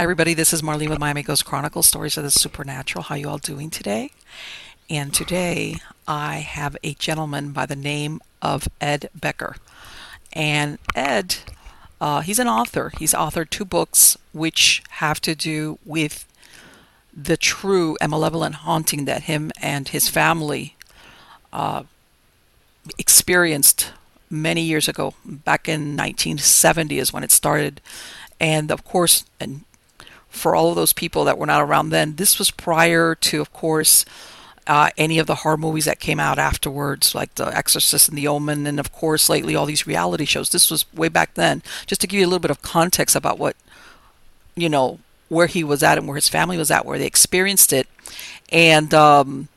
Hi, everybody. This is Marlene with Miami Ghost Chronicles, Stories of the Supernatural. How you all doing today? And today I have a gentleman by the name of Ed Becker. And Ed, uh, he's an author. He's authored two books which have to do with the true and malevolent haunting that him and his family uh, experienced many years ago. Back in 1970 is when it started. And of course, and for all of those people that were not around then, this was prior to, of course, uh, any of the horror movies that came out afterwards, like The Exorcist and The Omen, and of course, lately all these reality shows. This was way back then. Just to give you a little bit of context about what, you know, where he was at and where his family was at, where they experienced it. And um,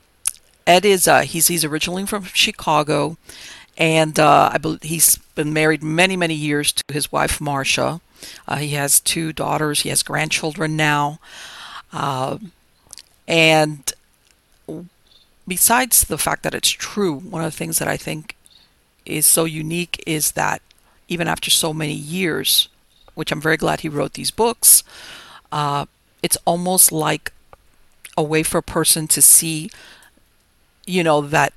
Ed is uh, he's he's originally from Chicago, and uh, I believe he's been married many many years to his wife Marcia. Uh, he has two daughters. He has grandchildren now, uh, and besides the fact that it's true, one of the things that I think is so unique is that even after so many years, which I'm very glad he wrote these books, uh, it's almost like a way for a person to see, you know, that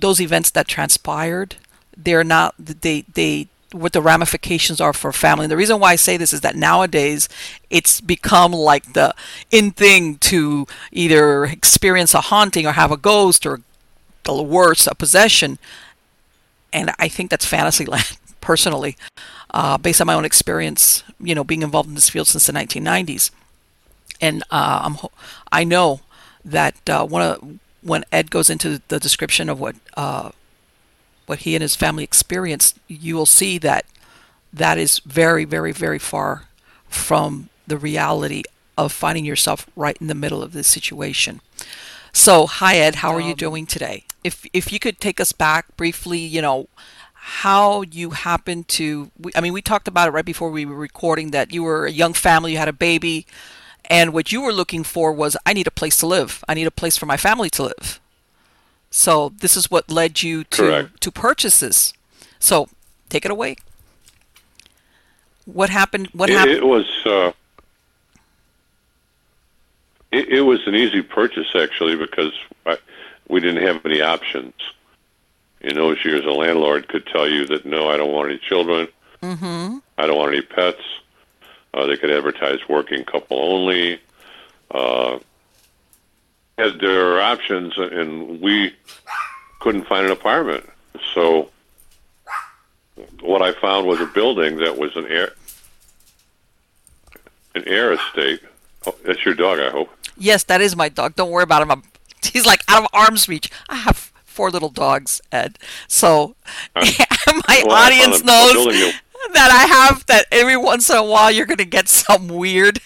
those events that transpired, they're not they they what the ramifications are for family. And the reason why I say this is that nowadays it's become like the in thing to either experience a haunting or have a ghost or the worse, a possession. And I think that's fantasy land, personally, uh, based on my own experience, you know, being involved in this field since the 1990s. And uh, I'm, I know that uh, one of, when Ed goes into the description of what uh, what he and his family experienced, you will see that that is very, very, very far from the reality of finding yourself right in the middle of this situation. So, hi Ed, how are you um, doing today? If if you could take us back briefly, you know, how you happened to I mean, we talked about it right before we were recording that you were a young family, you had a baby, and what you were looking for was I need a place to live. I need a place for my family to live. So this is what led you to Correct. to purchase this. So take it away. What happened? What it, happened? It was uh, it, it, was an easy purchase actually because I, we didn't have any options. In those years, a landlord could tell you that no, I don't want any children. Mm-hmm. I don't want any pets. Uh, they could advertise working couple only. Uh, had their options, and we couldn't find an apartment. So what I found was a building that was an air an air estate. Oh, that's your dog, I hope. Yes, that is my dog. Don't worry about him. I'm, he's like out of arm's reach. I have four little dogs, Ed. So uh, my well, audience knows that I have that every once in a while you're going to get some weird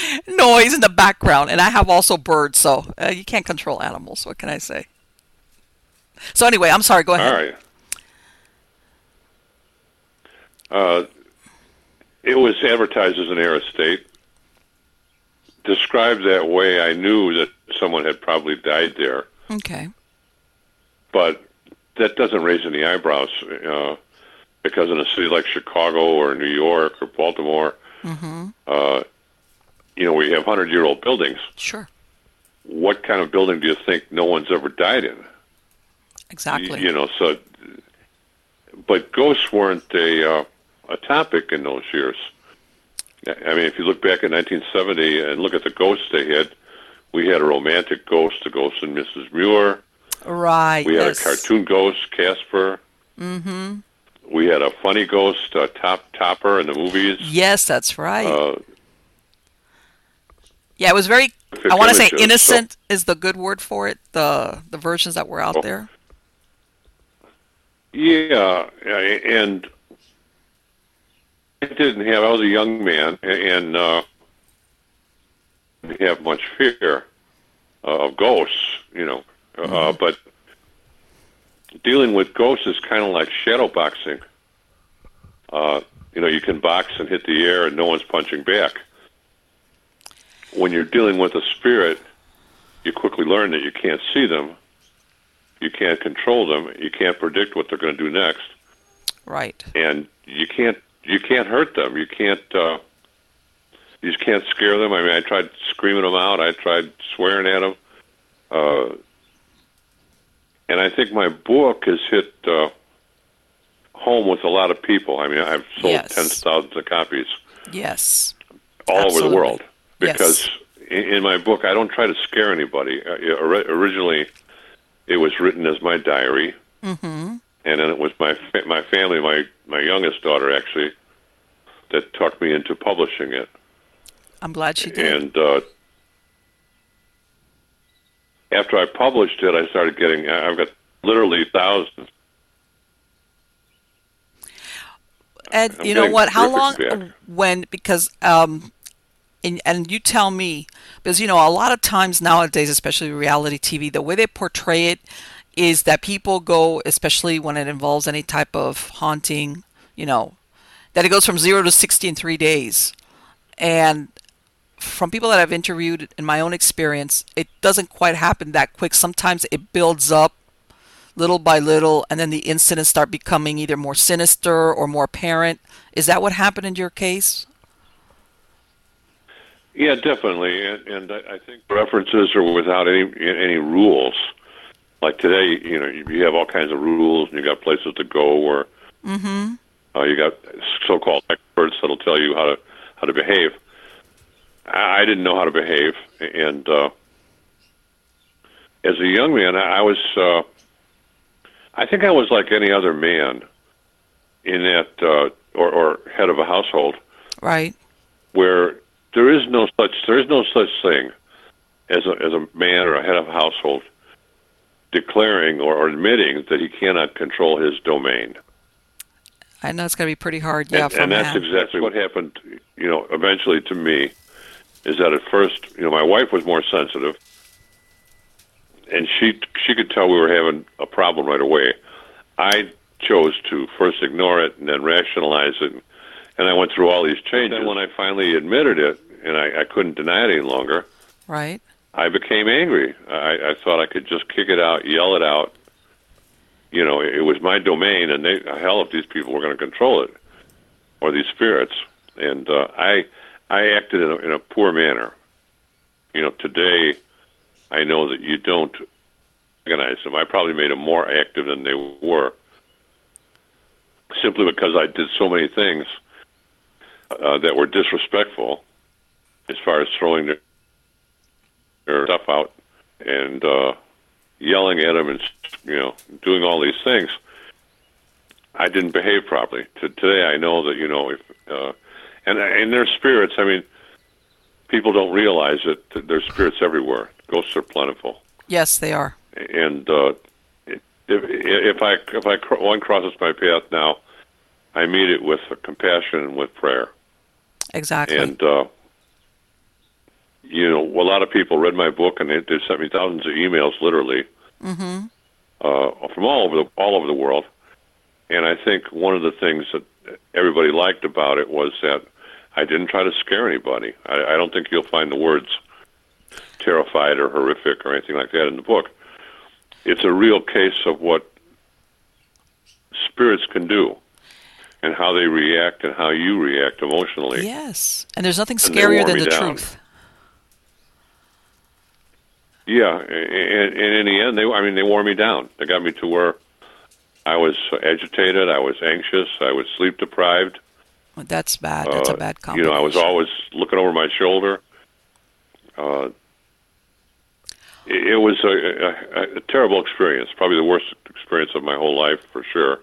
noise in the background, and I have also birds, so uh, you can't control animals. What can I say? So anyway, I'm sorry. Go ahead. All right. Uh, it was advertised as an air estate. Described that way, I knew that someone had probably died there. Okay. But that doesn't raise any eyebrows uh, because in a city like Chicago or New York or Baltimore, mm-hmm. uh, you know, we have hundred year old buildings. Sure. What kind of building do you think no one's ever died in? Exactly. You, you know, so. But ghosts weren't a uh, a topic in those years. I mean, if you look back at 1970 and look at the ghosts they had, we had a romantic ghost, the ghost in Mrs. Muir. Right. We had yes. a cartoon ghost, Casper. Mm-hmm. We had a funny ghost, uh, Top Topper, in the movies. Yes, that's right. Uh, yeah, it was very. I want to say innocent so, is the good word for it. The the versions that were out oh, there. Yeah, and I didn't have. I was a young man, and uh, didn't have much fear of ghosts, you know. Uh, mm-hmm. Uh, but dealing with ghosts is kind of like shadow boxing. Uh, you know, you can box and hit the air, and no one's punching back when you're dealing with a spirit, you quickly learn that you can't see them, you can't control them, you can't predict what they're going to do next. Right. And you can't you can't hurt them. You can't uh, you just can't scare them. I mean, I tried screaming them out. I tried swearing at them. Uh, and I think my book has hit uh, home with a lot of people. I mean, I've sold Yes. tens of thousands of copies Yes. all over the world. Because in, in my book I don't try to scare anybody. Uh, ori- originally, it was written as my diary, mm-hmm. and then it was my fa- my family, my my youngest daughter actually, that talked me into publishing it. I'm glad she did. And uh, after I published it, I started getting. I've got literally thousands. Ed, I'm you know what? How long? feedback. When because um, and and you tell me because you know a lot of times nowadays, especially reality TV, the way they portray it is that people go, especially when it involves any type of haunting, you know, that it goes from zero to sixty in three days, and from people that I've interviewed in my own experience, it doesn't quite happen that quick. Sometimes it builds up little by little, and then the incidents start becoming either more sinister or more apparent. Is that what happened in your case? Yeah, definitely, and, and I I think references are without any any rules. Like today, you know, you have all kinds of rules, and you got places to go where Mm-hmm. uh, you got so-called experts that'll tell you how to how to behave. I, I didn't know how to behave, and uh, as a young man, I, I was. Uh, I think I was like any other man in that, uh, or, or head of a household Right. where there is no such there is no such thing as a as a man or a head of a household declaring or, or admitting that he cannot control his domain. I know it's going to be pretty hard. Yeah, and, for and that's exactly what happened. You know, eventually to me, is that at first, you know, my wife was more sensitive, and she she could tell we were having a problem right away. I chose to first ignore it and then rationalize it, and I went through all these changes. And when I finally admitted it, and I, I couldn't deny it any longer, right. I became angry. I, I thought I could just kick it out, yell it out. You know, it was my domain, and they hell if these people were going to control it, or these spirits. And uh, I, I acted in a, in a poor manner. You know, today, I know that you don't organize them. I probably made them more active than they were, simply because I did so many things uh, that were disrespectful, as far as throwing their their stuff out and uh, yelling at them and you know doing all these things. I didn't behave properly. To, today, I know that you know if uh, and and their spirits. I mean, people don't realize it. That there's spirits everywhere. Ghosts are plentiful, Yes, they are. and uh, if if I if I cr- one crosses my path now, I meet it with compassion and with prayer. Exactly. And uh, you know, a lot of people read my book, and they, they sent me thousands of emails, literally, mm-hmm. uh, from all over the all over the world. And I think one of the things that everybody liked about it was that I didn't try to scare anybody. I, I don't think you'll find the words terrified or horrific or anything like that in the book. It's a real case of what spirits can do and how they react and how you react emotionally. Yes. And there's nothing scarier than the down. truth. Yeah, and, and in the end, they I mean they wore me down. They got me to where I was agitated, I was anxious, I was sleep deprived. That's bad. That's a bad bad You know, I was always looking over my shoulder. Uh, it, it was a, a, a terrible experience, probably the worst experience of my whole life for sure.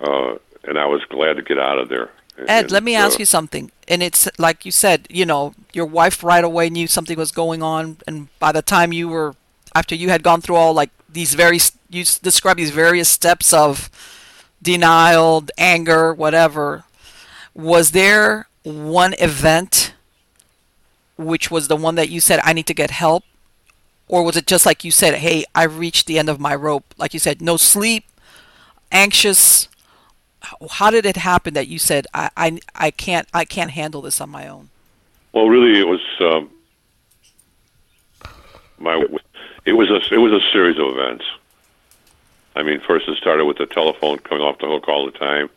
Uh, and I was glad to get out of there. Ed, And, let me ask uh, you something. And it's like you said, you know, your wife right away knew something was going on, and by the time you were, after you had gone through all like these very, you s- describe these various steps of denial, anger, whatever. Was there one event, which was the one that you said I need to get help, or was it just like you said, hey, I've reached the end of my rope? Like you said, no sleep, anxious how did it happen that you said I, I I can't I can't handle this on my own? Well, really, it was um, my. It was a it was a series of events. I mean, first it started with the telephone coming off the hook all the time,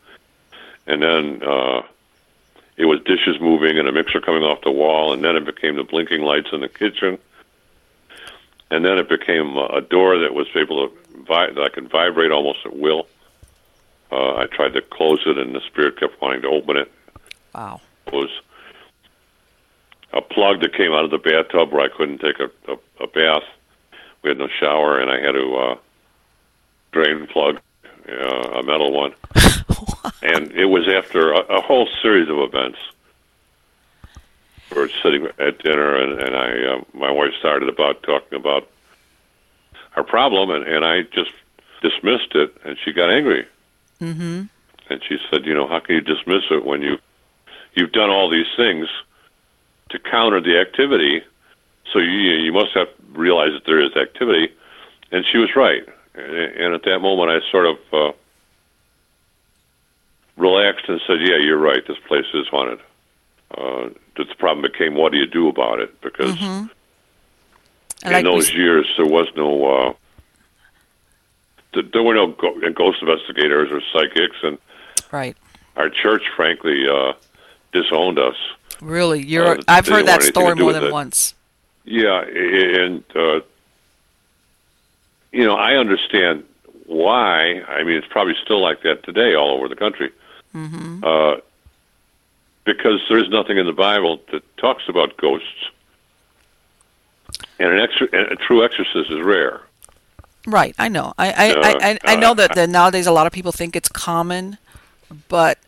and then uh, it was dishes moving and a mixer coming off the wall, and then it became the blinking lights in the kitchen, and then it became a door that was able to that I could vibrate almost at will. Uh, I tried to close it, and the spirit kept wanting to open it. Wow. It was a plug that came out of the bathtub where I couldn't take a, a, a bath. We had no shower, and I had to uh, drain plug, uh, a metal one. and it was after a, a whole series of events. We were sitting at dinner, and, and I, uh, my wife started about talking about our problem, and, and I just dismissed it, and she got angry. Mm-hmm. And she said, "You know, how can you dismiss it when you you've done all these things to counter the activity? So you you must have realized that there is activity." And she was right. And, and at that moment, I sort of uh, relaxed and said, "Yeah, you're right. This place is haunted." Uh, the problem became, what do you do about it? Because Mm-hmm. in Like we those s- years, there was no. Uh, there were no ghost investigators or psychics, and right. our church, frankly, uh, disowned us. Really, you're. Uh, I've heard that want anything to story more than it. once. Yeah, and uh, you know, I understand why. I mean, it's probably still like that today all over the country. Mm-hmm. Uh, because there's nothing in the Bible that talks about ghosts, and an a true exorcist is rare. Right, I know. I I, Uh, I, I, I know that, that nowadays a lot of people think it's common, but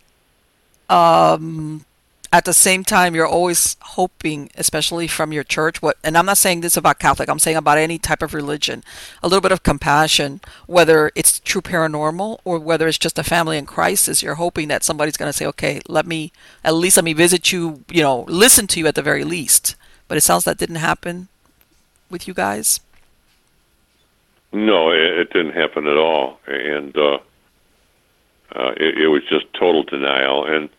um, at the same time, you're always hoping, especially from your church, what. And I'm not saying this about Catholic. I'm saying about any type of religion, a little bit of compassion, whether it's true paranormal or whether it's just a family in crisis. You're hoping that somebody's going to say, "Okay, let me at least let me visit you. You know, listen to you at the very least." But it sounds that didn't happen with you guys. No, it, it didn't happen at all, and uh, uh, it, it was just total denial. And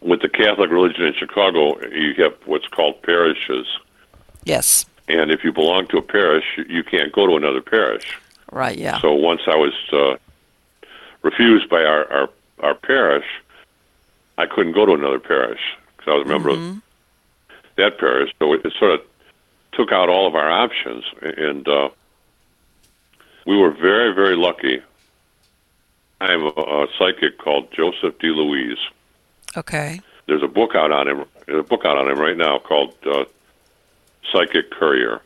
with the Catholic religion in Chicago, you have what's called parishes, Yes. and if you belong to a parish, you can't go to another parish. Right. Yeah. So once I was uh, refused by our, our our parish, I couldn't go to another parish because I was a member Mm-hmm. of that parish. So it, it sort of took out all of our options, and uh, we were very very lucky. I have a, a psychic called Joseph DeLouise. Okay. There's a book out on him. There's a book out on him right now called uh, Psychic Courier.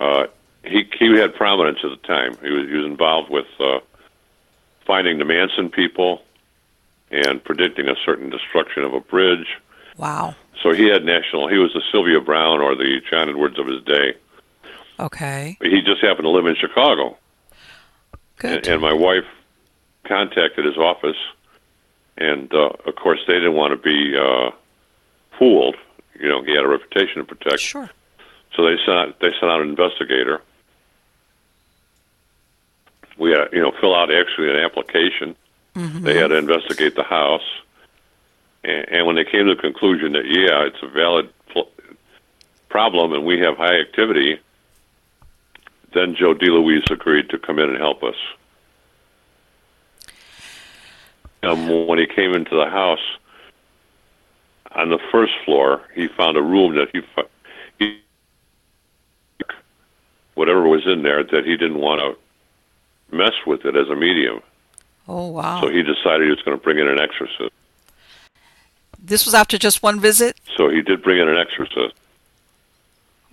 Uh, he he had prominence at the time. He was he was involved with uh, finding the Manson people and predicting a certain destruction of a bridge. Wow. So he had national. He was the Sylvia Browne or the John Edwards of his day. Okay. He just happened to live in Chicago, Good. and, and my wife contacted his office, and uh, of course they didn't want to be uh, fooled. You know, he had a reputation to protect. sure. So they sent out, they sent out an investigator. We had you know fill out actually an application. Mm-hmm. They had to investigate the house, and, and when they came to the conclusion that yeah, it's a valid pl- problem and we have high activity, then Joe DeLouise agreed to come in and help us. Um, when he came into the house, on the first floor, he found a room that he, he whatever was in there that he didn't want to mess with it as a medium. Oh wow. So he decided he was going to bring in an exorcist. this was after just one visit. So he did bring in an exorcist.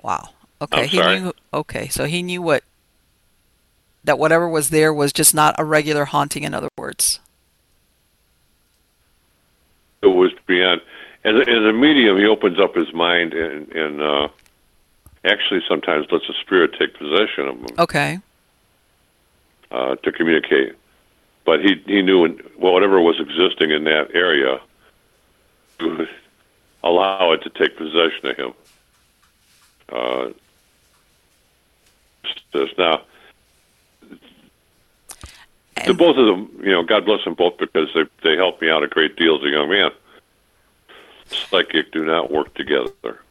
Wow. Okay. I'm he sorry? knew. Okay. So he knew what. That whatever was there was just not a regular haunting. In other words. It was beyond. As a, as a medium, he opens up his mind and, and uh, actually sometimes lets a spirit take possession of him Okay. uh, to communicate. But he he knew in, well, whatever was existing in that area, would allow it to take possession of him. Uh, just now, the both of them, you know, God bless them both because they they helped me out a great deal as a young man. Psychic do not work together.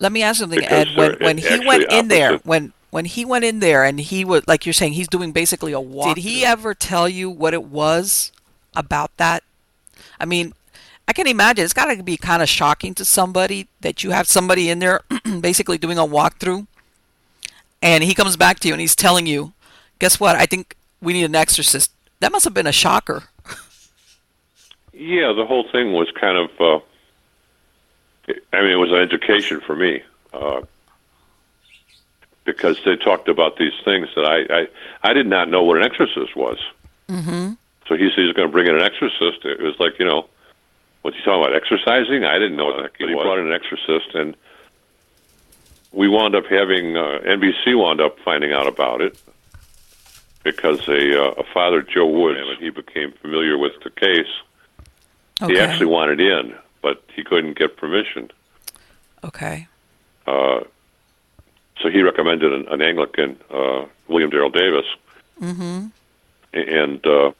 Let me ask something, Because Ed. When when he went in there, when when he went in there, and he was like you're saying, he's doing basically a walk. Did he ever tell you what it was about that I mean, I can imagine it's got to be kind of shocking to somebody that you have somebody in there basically doing a walkthrough, and he comes back to you and he's telling you, "Guess what? I think we need an exorcist." That must have been a shocker. Yeah, the whole thing was kind of. Uh, I mean, it was an education for me uh, because they talked about these things that I I, I did not know what an exorcist was. Mm-hmm. So he said he's going to bring in an exorcist. It was like you know, what's he talking about? Exercising? I didn't know what he brought in an exorcist, and we wound up having uh, NBC wound up finding out about it because a, uh, a father Joe Woods, and he became familiar with the case. Okay. He actually wanted in, but he couldn't get permission. Okay. Uh, so he recommended an, an Anglican, uh, William Darrell Davis, Mm-hmm. and uh,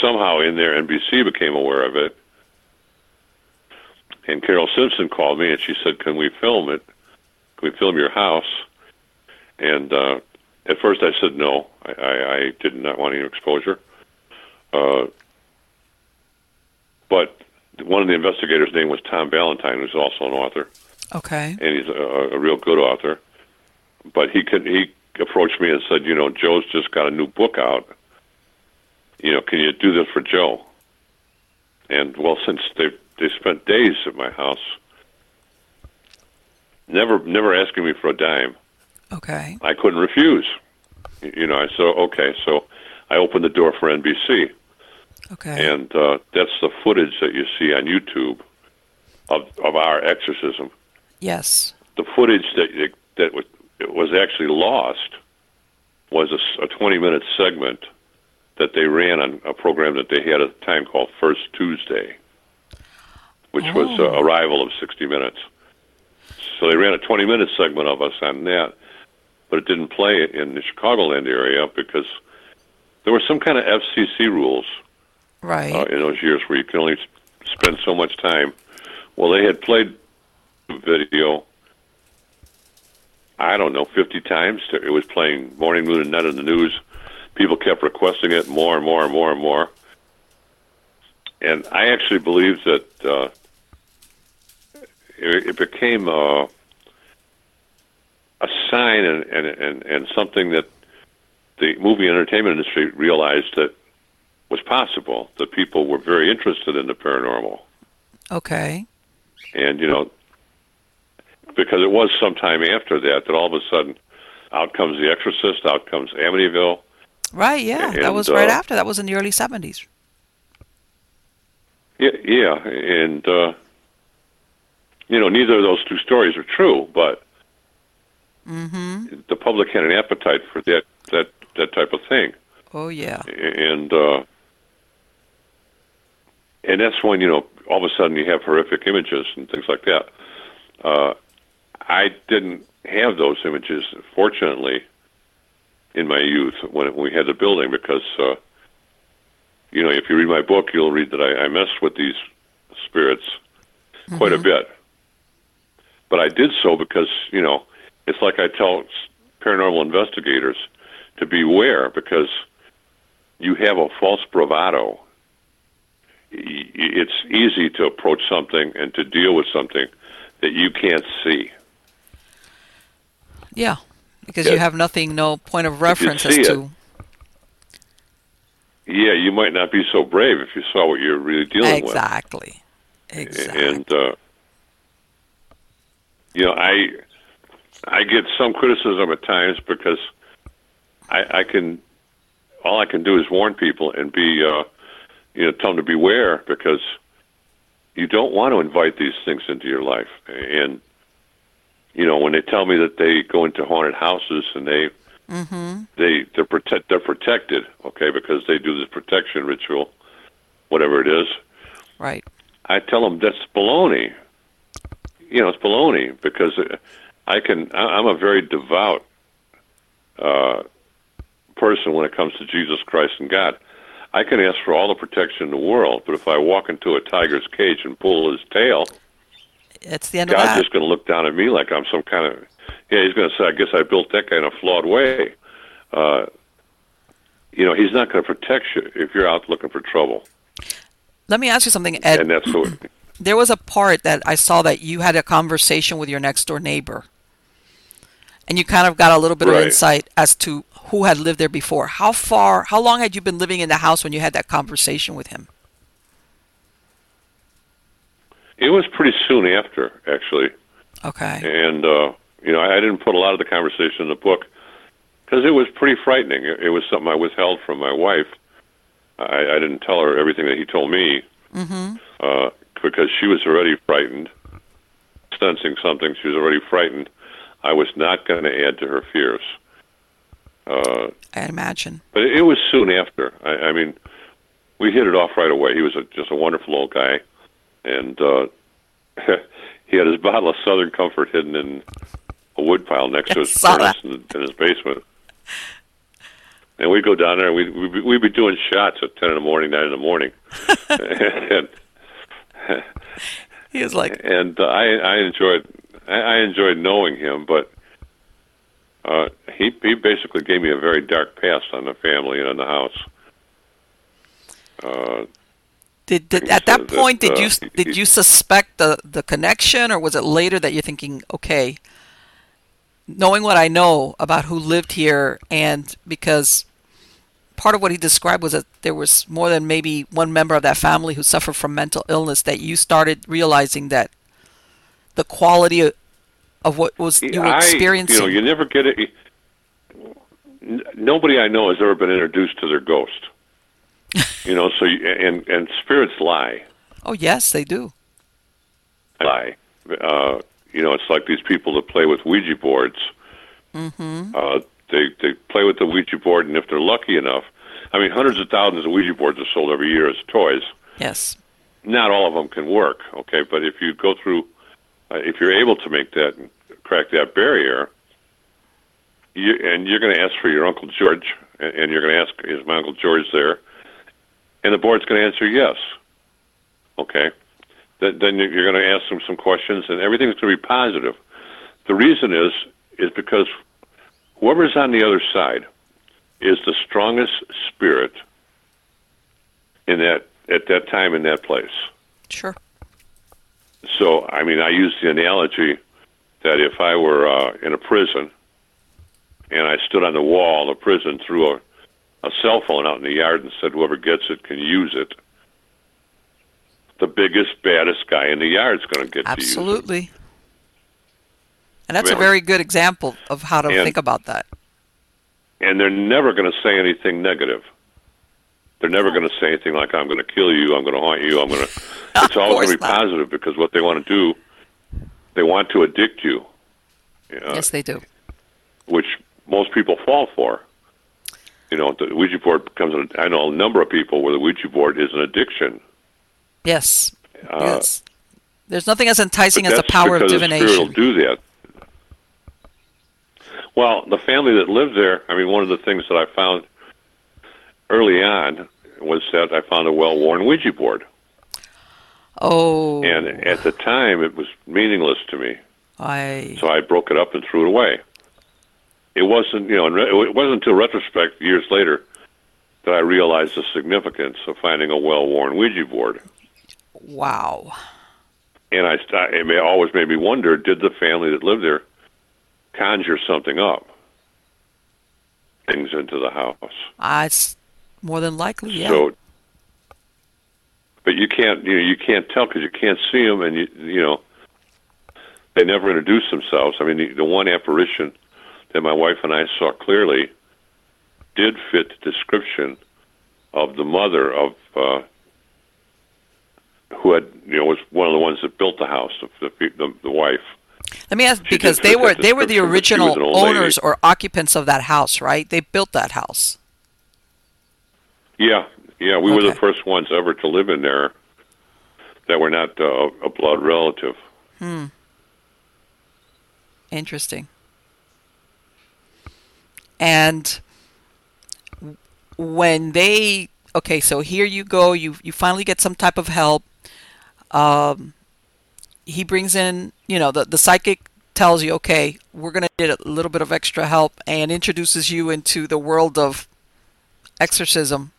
somehow in there NBC became aware of it. And Carole Simpson called me and she said, "Can we film it? We film your house?" And uh, at first I said no. I, I, I did not want any exposure. Uh, but one of the investigators' name was Tom Valentine, who's also an author, Okay. and he's a, a real good author. But he could he approached me and said, you know, Joe's just got a new book out. You know, can you do this for Joe? And well, since they they spent days at my house, never never asking me for a dime, Okay. I couldn't refuse. You know, I said, okay, so I opened the door for NBC, Okay. and uh, that's the footage that you see on YouTube of of our exorcism. yes. The footage that that was, it was actually lost was a 20 minute segment that they ran on a program that they had at the time called First Tuesday, which was uh, Oh. a rival of 60 Minutes. So they ran a 20 minute segment of us on that, but it didn't play in the Chicagoland area because there were some kind of FCC rules Right. uh, in those years where you can only spend so much time. Well, they had played video, I don't know, 50 times. It was playing morning, noon, and night in the news. People kept requesting it more and more and more and more. And I actually believe that uh, it, it became uh, a sign and, and, and, and something that the movie entertainment industry realized that was possible, that people were very interested in the paranormal. okay. And, you know, because it was sometime after that that all of a sudden out comes The Exorcist, out comes Amityville. Right. Yeah. that And, was right uh, after. That was in the early seventies. Yeah, yeah and, uh, you know, neither of those two stories are true, but Mm-hmm. the public had an appetite for that, that, that type of thing. Oh yeah. and uh, and that's when you know all of a sudden you have horrific images and things like that. Uh, I didn't have those images, fortunately, in my youth when we had the building because uh, you know if you read my book, you'll read that I, I messed with these spirits quite a bit. But I did so because you know it's like I tell paranormal investigators to beware because you have a false bravado. It's easy to approach something and to deal with something that you can't see. Yeah. Because Yeah. you have nothing, no point of reference as see it, to. Yeah, you might not be so brave if you saw what you're really dealing Exactly. with. Exactly. Exactly. And uh, you know, I I get some criticism at times because I, I can all I can do is warn people and be uh, you know tell them to beware because you don't want to invite these things into your life and you know when they tell me that they go into haunted houses and they mm-hmm. they they're protect they're protected okay because they do this protection ritual whatever it is Right. I tell them that's baloney. You know, it's baloney because uh, I can. I'm a very devout uh, person when it comes to Jesus Christ and God. I can ask for all the protection in the world, but if I walk into a tiger's cage and pull his tail, It's the end of God's that. just going to look down at me like I'm some kind of. Yeah, he's going to say, "I guess I built that guy in a flawed way." Uh, you know, he's not going to protect you if you're out looking for trouble. Let me ask you something, Ed. and that's what. There was a part that I saw that you had a conversation with your next door neighbor. And you kind of got a little bit of insight as to who had lived there before. How far, how long had you been living in the house when you had that conversation with him? It was pretty soon after, actually. Okay. and uh, you know I didn't put a lot of the conversation in the book because it was pretty frightening. It, it was something I withheld from my wife. I, I didn't tell her everything that he told me Mm-hmm. uh, because she was already frightened, sensing something. She was already frightened. I was not going to add to her fears. Uh, I imagine. but it was soon after. I, I mean, we hit it off right away. He was a, just a wonderful old guy, and uh, he had his bottle of Southern Comfort hidden in a woodpile next to his furnace in, in his basement. And we'd go down there, and we'd, we'd, be, we'd be doing shots at 10 in the morning, 9 in the morning. and He was like, and uh, I, I enjoyed I, I enjoyed knowing him, but uh, he he basically gave me a very dark past on the family and on the house. Uh, did, did at that said that, point did uh, you he- did you suspect the the connection, or was it later that you're thinking, okay, knowing what I know about who lived here, and because part of what he described was that there was more than maybe one member of that family who suffered from mental illness, that you started realizing that the quality of, of what was you were I, experiencing. You know, you never get it. Nobody I know has ever been introduced to their ghost. you know, so you, and and spirits lie, oh yes, they do. lie. Uh, you know, it's like these people that play with Ouija boards. Mm-hmm. Uh, they they play with the Ouija board, and if they're lucky enough, I mean, hundreds of thousands of Ouija boards are sold every year as toys. Yes. Not all of them can work, okay. But if you go through, uh, if you're able to make that crack that barrier, you, and you're going to ask for your Uncle George, and, and you're going to ask, is my Uncle George there? And the board's going to answer yes. Okay. Then, then you're going to ask them some questions, and everything's going to be positive. The reason is is because whoever's on the other side is the strongest spirit in that at that time in that place. Sure. So, I mean, I use the analogy that if I were uh, in a prison and I stood on the wall of the prison, threw a, a cell phone out in the yard, and said, "Whoever gets it can use it," the biggest, baddest guy in the yard is going to get to. Absolutely. And that's a very good example of how to And- think about that. And they're never going to say anything negative. They're never going to say anything like, "I'm going to kill you," "I'm going to haunt you," "I'm going to." It's Of always going to be not. positive because what they want to do, they want to addict you. Yeah. yes, they do. which most people fall for. You know, the Ouija board becomes. An, I know a number of people where the Ouija board is an addiction. Yes. Uh, yes. There's nothing as enticing as the power of because the spirit will divination. do that. Well, the family that lived there. I mean, one of the things that I found early on was that I found a well-worn Ouija board, Oh, and at the time it was meaningless to me. I So I broke it up and threw it away. It wasn't, you know, it wasn't until retrospect, years later, that I realized the significance of finding a well-worn Ouija board. wow. And I, it always made me wonder: Did the family that lived there conjure something up, things into the house? Uh, it's more than likely, yeah. So, but you can't, you know, you can't tell because you can't see them, and you, you know, they never introduce themselves. I mean, the, the one apparition that my wife and I saw clearly did fit the description of the mother of uh, who had, you know, was one of the ones that built the house, the the, the, the wife. Let me ask because they were they were the description, but she was original old lady. owners or occupants of that house, right? They built that house. Yeah, yeah, we were the first ones ever to live in there that were not uh, a blood relative. Hmm. Interesting. And when they okay, so here you go, you you finally get some type of help. Um, he brings in, you know, the the psychic tells you, okay, we're gonna need a little bit of extra help, and introduces you into the world of exorcism.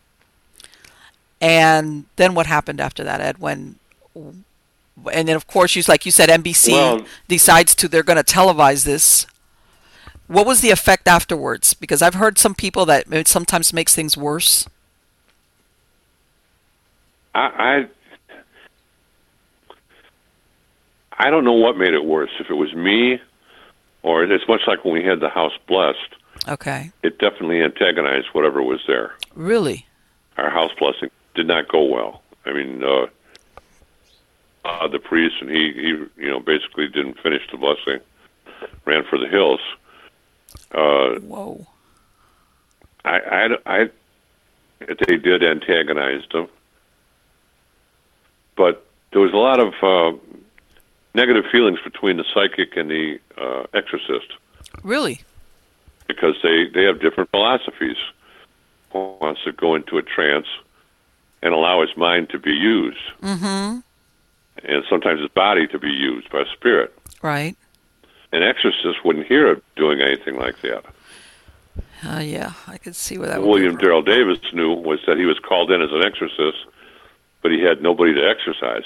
And then what happened after that, Ed? When and then of course, you like you said, NBC Well- decides to they're going to televise this. What was the effect afterwards? Because I've heard some people that it sometimes makes things worse. I, I I don't know what made it worse. If it was me, or it's much like when we had the house blessed. Okay, It definitely antagonized whatever was there. really? Our house blessing did not go well. I mean, uh, uh, the priest and he, he, you know, basically didn't finish the blessing, ran for the hills. Uh, Whoa. I, I, I, they did antagonize them, but there was a lot of uh, negative feelings between the psychic and the uh, exorcist Really? because they they have different philosophies. One wants to go into a trance and allow his mind to be used, Mm-hmm. and sometimes his body to be used by a spirit. Right. An exorcist wouldn't hear of doing anything like that. Uh, yeah, I could see where that William. Darrell Davis knew was that he was called in as an exorcist, but he had nobody to exorcise.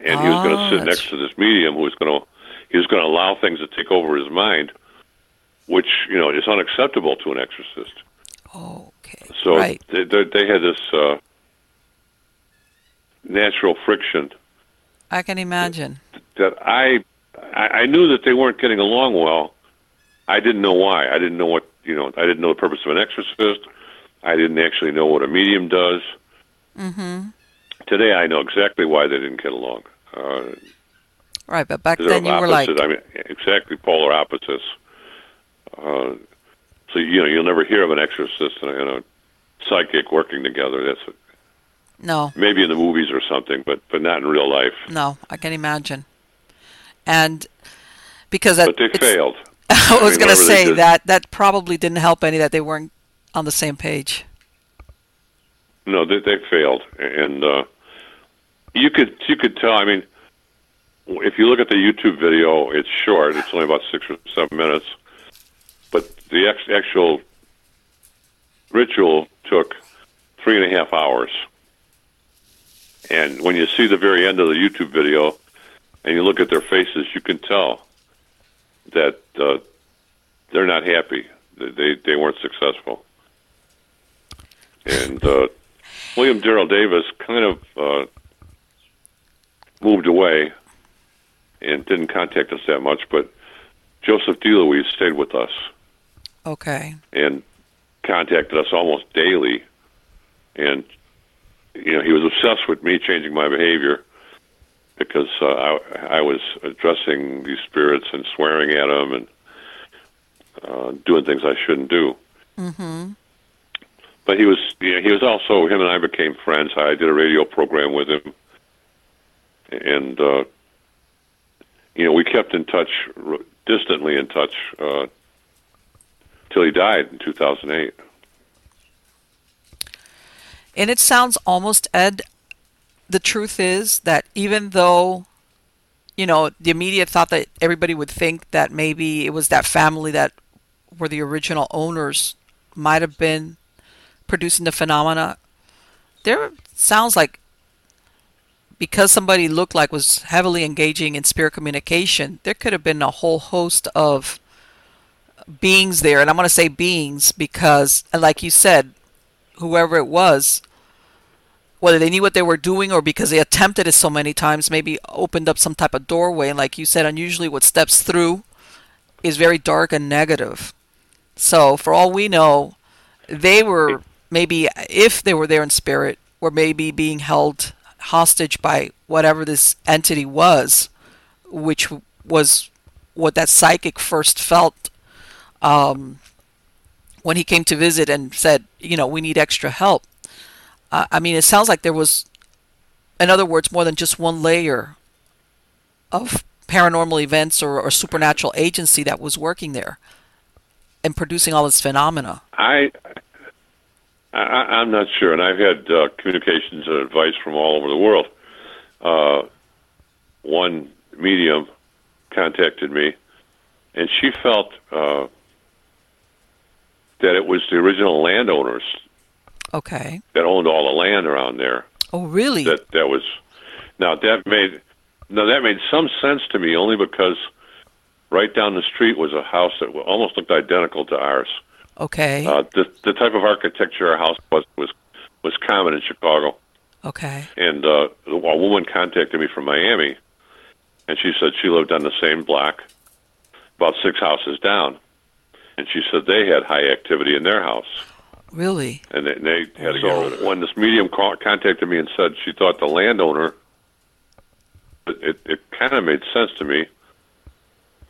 And he was going Ah, to sit that's- next to this medium who was going to he was going to allow things to take over his mind, which you know is unacceptable to an exorcist. Okay. So right. they, they, they had this uh, natural friction I can imagine. that I, I I knew that they weren't getting along well. I didn't know why. I didn't know what you know. I didn't know the purpose of an exorcist. I didn't actually know what a medium does. Mm-hmm. Today, I know exactly why they didn't get along. Uh, Right, but back then you were like. I mean, exactly polar opposites. Uh, so you know, you'll never hear of an exorcist and a, psychic working together. That's no, maybe in the movies or something, but but not in real life. no, I can imagine. And because that, But they failed. I was mean, going to say that that probably didn't help any that they weren't on the same page. No, they, they failed, and uh, you could you could tell. I mean, if you look at the YouTube video, it's short. It's only about six or seven minutes, but the ex- actual ritual took three and a half hours. And when you see the very end of the YouTube video, and you look at their faces, you can tell that uh, they're not happy. They they, weren't successful. And uh, William Darrell Davis kind of uh, moved away and didn't contact us that much, but Joseph DeLouise stayed with us Okay. and contacted us almost daily. And you know, he was obsessed with me changing my behavior because uh, I, I was addressing these spirits and swearing at them and uh, doing things I shouldn't do. Mm-hmm. But he was, know, he was also him and I became friends. I did a radio program with him, and uh, you know, we kept in touch, distantly in touch, uh, till he died in 2008. And it sounds almost, Ed, the truth is that even though, you know, the immediate thought that everybody would think that maybe it was that family that were the original owners might have been producing the phenomena, there sounds like because somebody looked like was heavily engaging in spirit communication, there could have been a whole host of beings there. And I'm going to say beings because, like you said, whoever it was, whether they knew what they were doing or because they attempted it so many times, maybe opened up some type of doorway. And like you said, unusually what steps through is very dark and negative. So for all we know, they were maybe, if they were there in spirit, were maybe being held hostage by whatever this entity was, which was what that psychic first felt um, when he came to visit and said, you know, we need extra help. Uh, I mean, it sounds like there was, in other words, more than just one layer of paranormal events or, or supernatural agency that was working there and producing all this phenomena. I, I I'm not sure, and I've had uh, communications and advice from all over the world. Uh, one medium contacted me, and she felt uh, that it was the original landowners Okay. that owned all the land around there. Oh, really? That that was now that made now that made some sense to me only because right down the street was a house that almost looked identical to ours. Okay. Uh, the the type of architecture our house was was was common in Chicago. okay. And uh, a woman contacted me from Miami, and she said she lived on the same block, about six houses down. And she said they had high activity in their house, Really? and they, they had to get rid. When this medium call, contacted me and said she thought the landowner, it, it, it kind of made sense to me.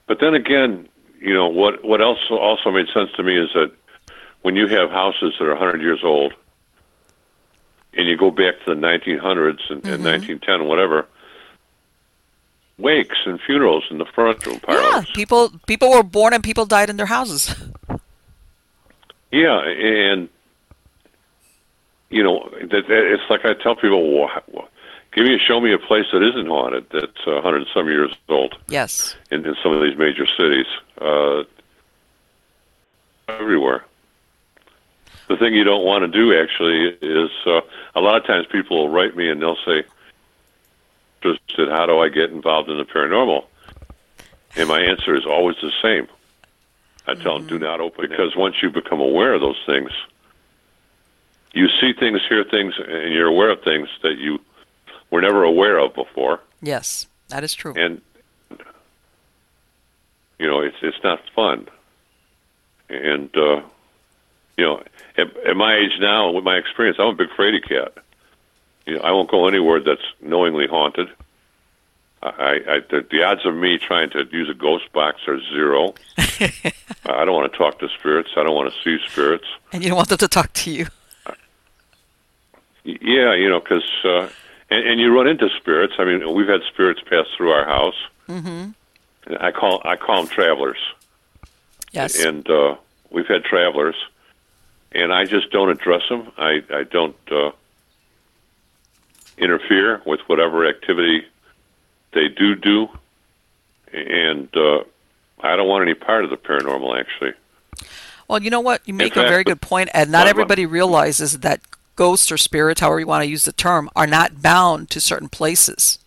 But then again, you know what? What else also made sense to me is that when you have houses that are 100 years old, and you go back to the 1900s and, and 1910, whatever, wakes and funerals in the front room Yeah. People people were born and people died in their houses. Yeah, and you know, that, it's like I tell people, well, give me, show me a place that isn't haunted that's a hundred and some years old Yes. in, in some of these major cities. Uh, everywhere. The thing you don't want to do actually is uh, a lot of times people will write me and they'll say, "Interested? How do I get involved in the paranormal?" And my answer is always the same. I tell them, "Do not open," because once you become aware of those things, you see things, hear things, and you're aware of things that you were never aware of before Yes. That is true. and you know it's it's not fun and uh you know at, at my age now with my experience i'm a big fraidy cat. You know i won't go anywhere that's knowingly haunted. I i the, the odds of me trying to use a ghost box are zero. I don't want to talk to spirits. I don't want to see spirits. And you don't want them to talk to you. Yeah you know because uh and, and you run into spirits. I mean we've had spirits pass through our house. Mhm. i call i call them travelers. Yes. and uh, we've had travelers, and I just don't address them. I I don't uh, interfere with whatever activity they do do, and uh, I don't want any part of the paranormal. Actually, Well, you know what? You make a very good point, and not everybody realizes that ghosts or spirits, however you want to use the term, are not bound to certain places.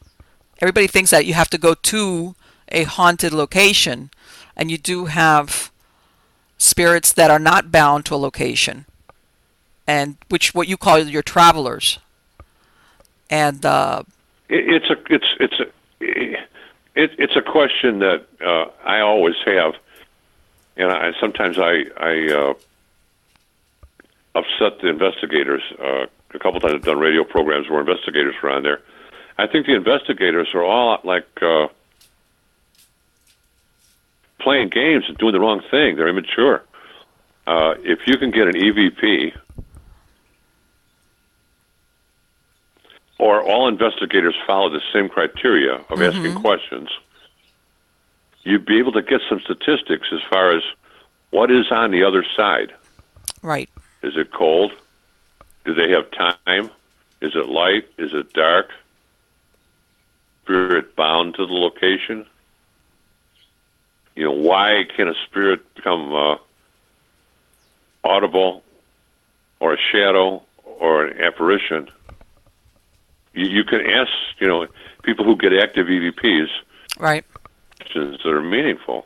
Everybody thinks that you have to go to a haunted location, and you do have spirits that are not bound to a location, and which what you call your travelers. And uh, it, it's a it's it's a it, it's a question that uh, I always have, and I sometimes I I uh, upset the investigators. Uh, a couple times I've done radio programs where investigators were on there. I think the investigators are all like uh, playing games and doing the wrong thing. They're immature. Uh, if you can get an EVP, or all investigators follow the same criteria of asking questions, you'd be able to get some statistics as far as what is on the other side. right, Is it cold? Do they have time? Is it light? Is it dark? Spirit bound to the location? You know, why can a spirit become uh, audible or a shadow or an apparition? You, you can ask, you know, people who get active EVPs right, questions that are meaningful.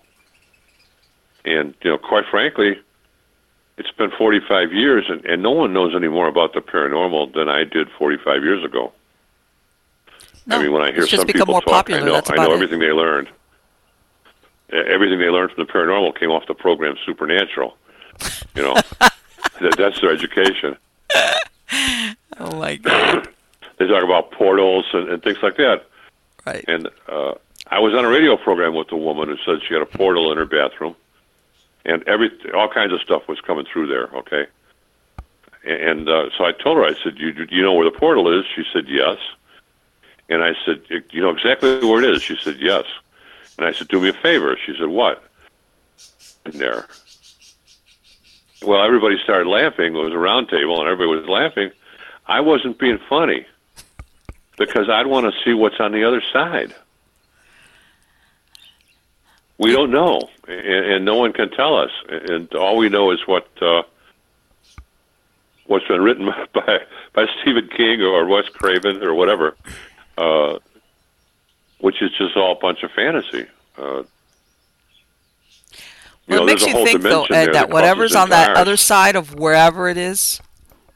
And, you know, quite frankly, it's been 45 years, and, and no one knows any more about the paranormal than I did 45 years ago. No, I mean, when I hear some people more talk, popular. I know, I know it. everything they learned. Everything they learned from the paranormal came off the program Supernatural. You know, that, that's their education. Oh my god! They talk about portals and, and things like that. Right. And uh, I was on a radio program with a woman who said she had a portal in her bathroom, and every all kinds of stuff was coming through there. Okay, and uh, so I told her, I said, "You do you know where the portal is?" She said, "Yes." And I said, "You know exactly where it is?" She said, "Yes." And I said, "Do me a favor." She said, "What?" In there. Well, everybody started laughing. It was a round table, and everybody was laughing. I wasn't being funny because I'd want to see what's on the other side. We don't know, and, and no one can tell us. And all we know is what uh, what's been written by by Stephen King or Wes Craven or whatever, uh, which is just all a bunch of fantasy. Uh, well, know, it makes you think, though, Ed, that that whatever's on that other side of wherever it is,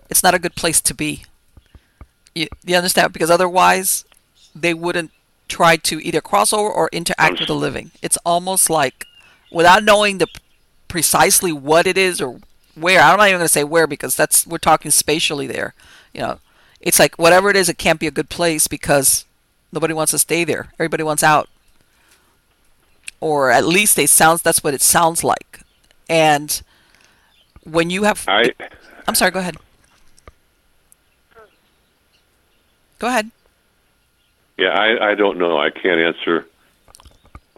it's not a good place to be. You, you understand? Because otherwise, they wouldn't try to either cross over or interact I'm with the living. It's almost like, without knowing the precisely what it is or where. I'm not even going to say where because that's we're talking spatially there. You know, it's like whatever it is, it can't be a good place because nobody wants to stay there. Everybody wants out or at least they sounds that's what it sounds like and when you have I i'm sorry go ahead go ahead yeah, I I don't know. I can't answer.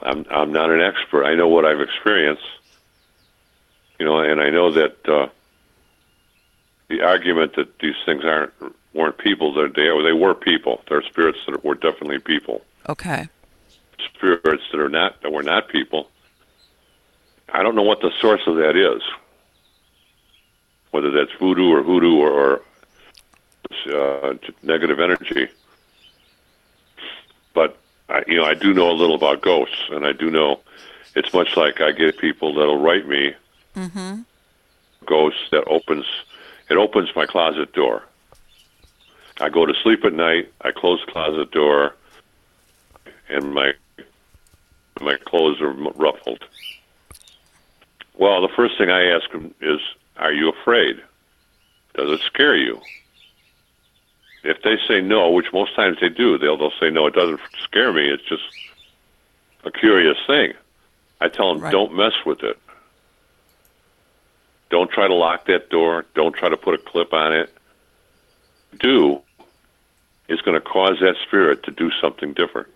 I'm I'm not an expert. I know what I've experienced. You know, and I know that uh, the argument that these things aren't weren't people that they they were people. They're spirits that were definitely people. okay spirits that are not that were not people. I don't know what the source of that is. Whether that's voodoo or hoodoo or, or uh, negative energy. But I, you know, I do know a little about ghosts, and I do know it's much like I get people that'll write me mm-hmm. ghosts that opens it opens my closet door. I go to sleep at night. I close the closet door, and my my clothes are ruffled. Well, the first thing I ask them is, "Are you afraid? Does it scare you?" If they say no, which most times they do, they'll they'll say no. It doesn't scare me. It's just a curious thing. I tell them, Right. don't mess with it. Don't try to lock that door. Don't try to put a clip on it. Do is going to cause that spirit to do something different.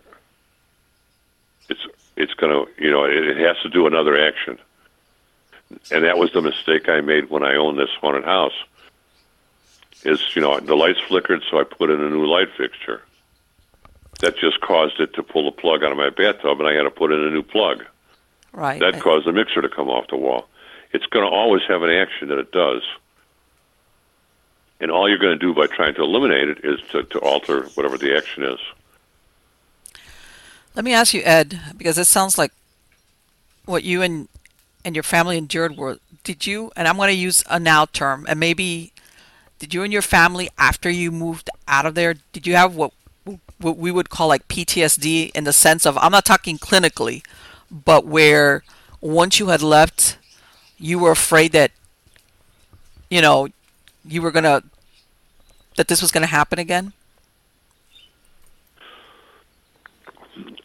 It's it's going to you know it, it has to do another action, and that was the mistake I made when I owned this haunted house. Is you know the lights flickered, so I put in a new light fixture. That just caused it to pull the plug out of my bathtub, and I had to put in a new plug right that caused the mixer to come off the wall. It's going to always have an action that it does. And all you're going to do by trying to eliminate it is to, to alter whatever the action is. let me ask you ed because it sounds like what you and and your family endured were did you and i'm going to use a now term and maybe did you and your family after you moved out of there did you have what what we would call like ptsd in the sense of i'm not talking clinically but where once you had left you were afraid that you know you were going to that this was going to happen again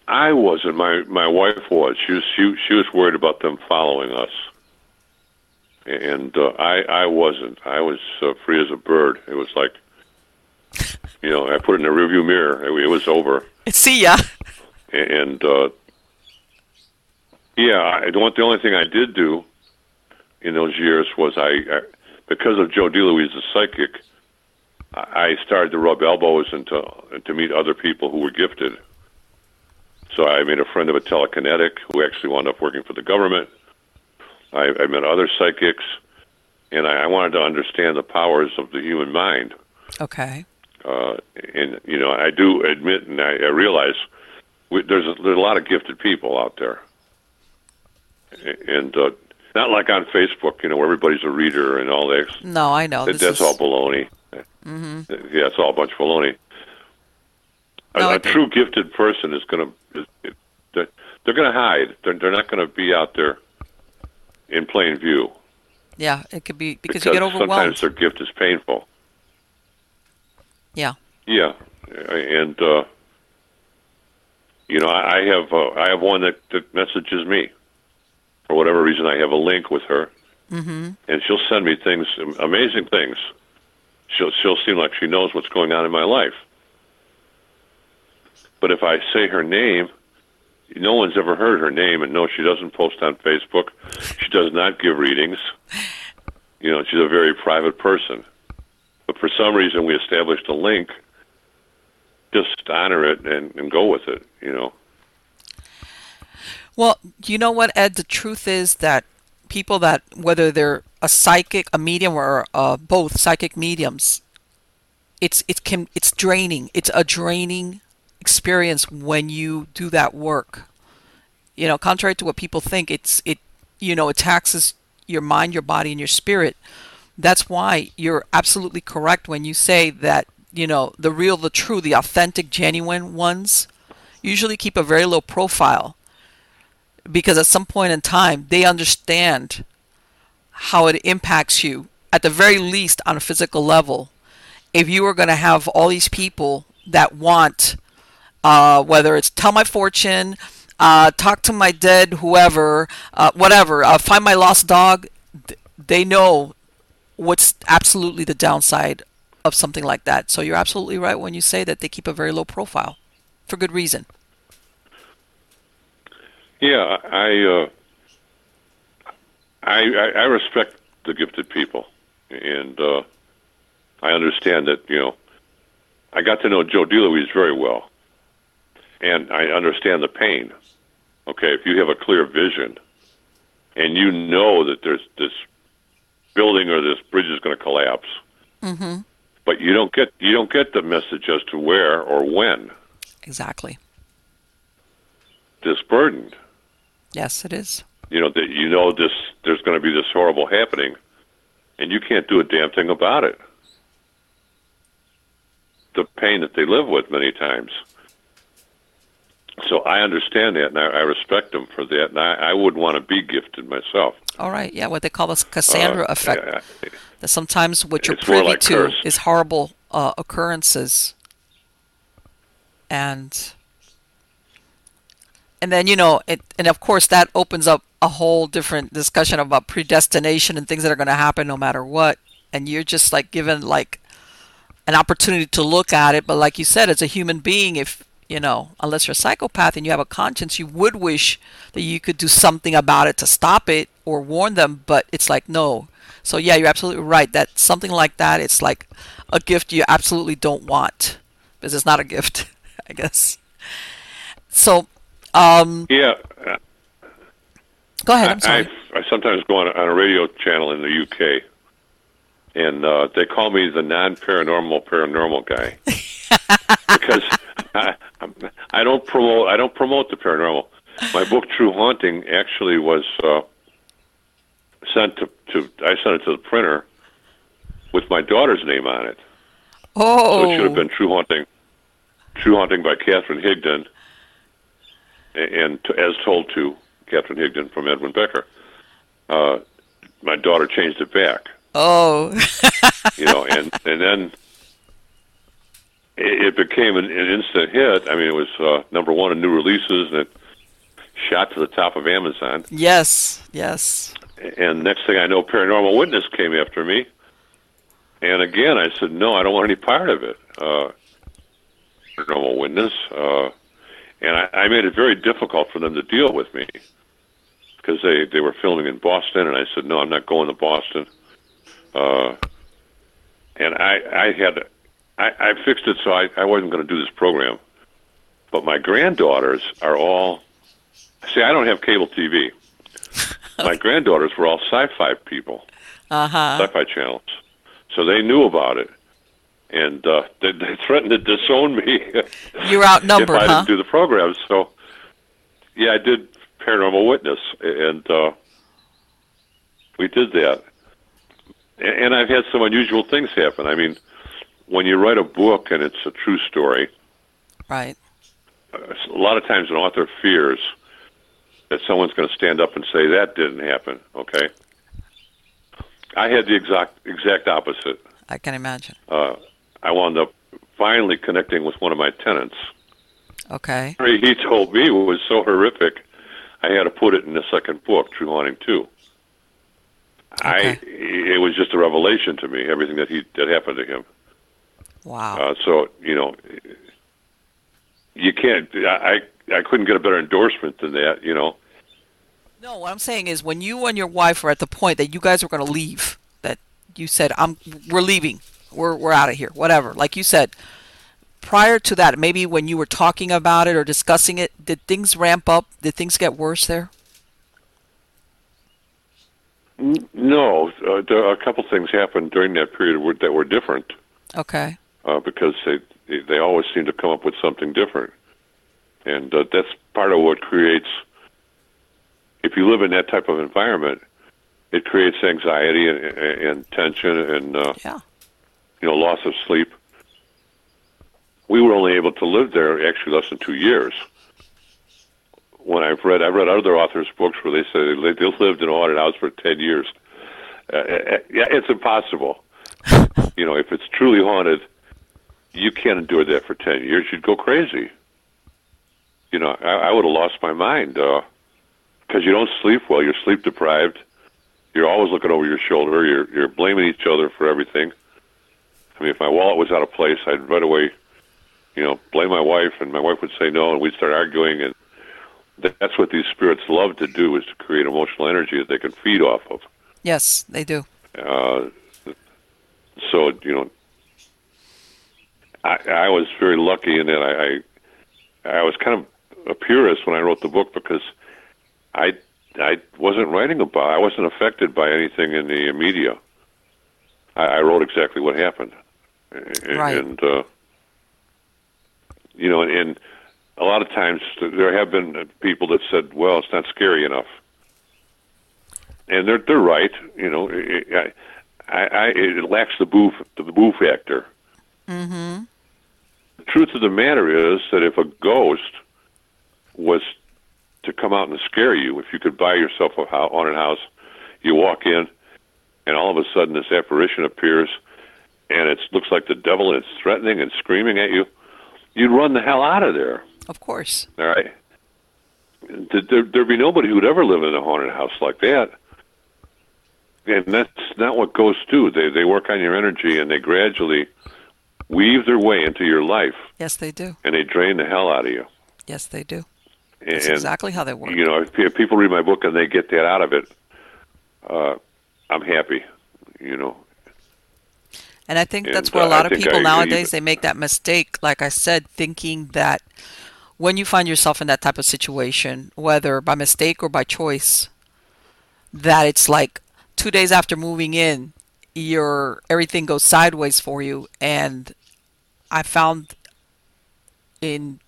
I wasn't. My my wife was. She was she, she was worried about them following us, and uh, I I wasn't. I was uh, free as a bird. It was like, you know, I put it in a rearview mirror. It, it was over. see ya and uh, yeah, I, the the only thing I did do in those years was I because of Joe DeLouise, the psychic, I started to rub elbows and to and to meet other people who were gifted. So I made a friend of a telekinetic who actually wound up working for the government. I, I met other psychics, and I, I wanted to understand the powers of the human mind okay uh, and you know I do admit and I, I realize we, there's a, there's a lot of gifted people out there, and uh, not like on Facebook, you know, where everybody's a reader and all that. no i know that this that's is, all baloney. Mm-hmm. Yeah, it's all a bunch of baloney. A, No, a think- true gifted person is going to they're, they're going to hide. They're, they're not going to be out there in plain view Yeah, it could be because, because you get overwhelmed. sometimes their gift is painful. Yeah. Yeah, and uh, you know, I I have uh, I have one that, that messages me for whatever reason. I have a link with her, Mm-hmm. and she'll send me things, amazing things. She'll she'll seem like she knows what's going on in my life. But if I say her name, no one's ever heard her name, and no, she doesn't post on Facebook. She does not give readings. You know, she's a very private person. But for some reason, we established a link. Just honor it and, and go with it. You know. Well, you know what, Ed? The truth is that people that, whether they're a psychic, a medium, or uh, both psychic mediums, it's it can it's draining. It's a draining experience when you do that work. You know, contrary to what people think, it's it you know it taxes your mind, your body, and your spirit. That's why you're absolutely correct when you say that you know the real, the true, the authentic, genuine ones usually keep a very low profile because at some point in time they understand how it impacts you at the very least on a physical level. If you are going to have all these people that want uh, whether it's tell my fortune uh, talk to my dead whoever uh, whatever uh, find my lost dog they know what's absolutely the downside of something like that. So you're absolutely right when you say that they keep a very low profile for good reason yeah i uh, I, I, I respect the gifted people, and uh, I understand that you know. I got to know Joe DeLouise very well, and I understand the pain. Okay, if you have a clear vision, and you know that there's this building or this bridge is going to collapse, mm-hmm. but you don't get you don't get the message as to where or when. Exactly. Disburdened. Yes, it is you know that you know this there's going to be this horrible happening and you can't do a damn thing about it the pain that they live with many times so I understand that, and I, I respect them for that, and I, I would want to be gifted myself. All right, yeah, what they call the Cassandra Uh, effect. yeah, That sometimes what you're privy like to cursed. is horrible uh, occurrences, and and then you know, it, and of course that opens up a whole different discussion about predestination and things that are going to happen no matter what, and you're just like given like an opportunity to look at it. But like you said, as a human being, if you know, unless you're a psychopath and you have a conscience, you would wish that you could do something about it to stop it or warn them. But it's like no. So yeah, you're absolutely right. That something like that, it's like a gift you absolutely don't want because it's not a gift, I guess. So, um, yeah. go ahead. I'm sorry. I, I sometimes go on a, on a radio channel in the UK, and uh, they call me the non-paranormal paranormal guy because I, I'm- don't promote I don't promote the paranormal. My book True Haunting actually was uh, sent to, to I sent it to the printer with my daughter's name on it. oh, So it should have been True Haunting, True Haunting by Catherine Higdon, and to, as told to Catherine Higdon from Edwin Becker. Uh, my daughter changed it back, oh, you know, and and then it, it became an, an instant hit. I mean, it was uh, number one in new releases, and it shot to the top of Amazon. yes, yes. And next thing I know, Paranormal Witness came after me. And again, I said, no, I don't want any part of it. Uh, Paranormal Witness. Uh, and I, I made it very difficult for them to deal with me because they, they were filming in Boston. And I said, no, I'm not going to Boston. Uh, and I, I had, I, I fixed it so I, I wasn't going to do this program. But my granddaughters are all, see, I don't have cable TV. My granddaughters were all sci-fi people, Uh huh. sci-fi channels, so they knew about it, and uh, they, they threatened to disown me You're outnumbered, if I huh? didn't do the program. So, yeah, I did Paranormal Witness, and uh, we did that. And, and I've had some unusual things happen. I mean, when you write a book and it's a true story, Right. a lot of times an author fears that someone's going to stand up and say that didn't happen. Okay, I had the exact exact opposite. I can imagine. Uh, I wound up finally connecting with one of my tenants. Okay. He told me it was so horrific, I had to put it in the second book, True Haunting Two. I it was just a revelation to me everything that he that happened to him. Wow. Uh, so you know, you can't. I I couldn't get a better endorsement than that. You know, No, what I'm saying is when you and your wife were at the point that you guys were going to leave, that you said, "I'm, we're leaving, we're we're out of here," whatever. Like you said, prior to that, maybe when you were talking about it or discussing it, did things ramp up? Did things get worse there? No, uh, there a couple things happened during that period that were different Okay. uh, because they they always seem to come up with something different, and uh, that's part of what creates. If you live in that type of environment, it creates anxiety and, and tension and uh, Yeah. You know loss of sleep. We were only able to live there actually less than two years. When I've read, I've read other authors' books where they say they they lived in haunted house for ten years. Uh, uh, yeah, it's impossible. you know, if it's truly haunted, you can't endure that for ten years. You'd go crazy. You know, I, I would have lost my mind because you don't sleep well. You're sleep deprived. You're always looking over your shoulder. You're you're blaming each other for everything. I mean, if my wallet was out of place, I'd right away, you know, blame my wife, and my wife would say no, and we'd start arguing. And that's what these spirits love to do is to create emotional energy that they can feed off of. Yes, they do. Uh, so you know, I, I was very lucky in that I, I I was kind of a purist when I wrote the book because I I wasn't writing about I wasn't affected by anything in the media. I, I wrote exactly what happened, Right. and uh, you know, and a lot of times there have been people that said, "Well, it's not scary enough," and they're they're right. You know, I, I, I it lacks the boo the boo factor. Mm-hmm. The truth of the matter is that if a ghost was to come out and scare you, if you could buy yourself a haunted house, you walk in, and all of a sudden this apparition appears, and it looks like the devil, is threatening and screaming at you, you'd run the hell out of there. Of course. All right. There, there, there'd be nobody who'd ever live in a haunted house like that. And that's not what ghosts do. They they work on your energy and they gradually weave their way into your life Yes, they do. and they drain the hell out of you. Yes, they do. And, That's exactly how they work. you know, if, if people read my book and they get that out of it, uh, I'm happy. You know, And I think that's And, where a uh, lot I of people nowadays they make that mistake. Like I said, thinking that when you find yourself in that type of situation, whether by mistake or by choice, that it's like two days after moving in, your everything goes sideways for you. And I found in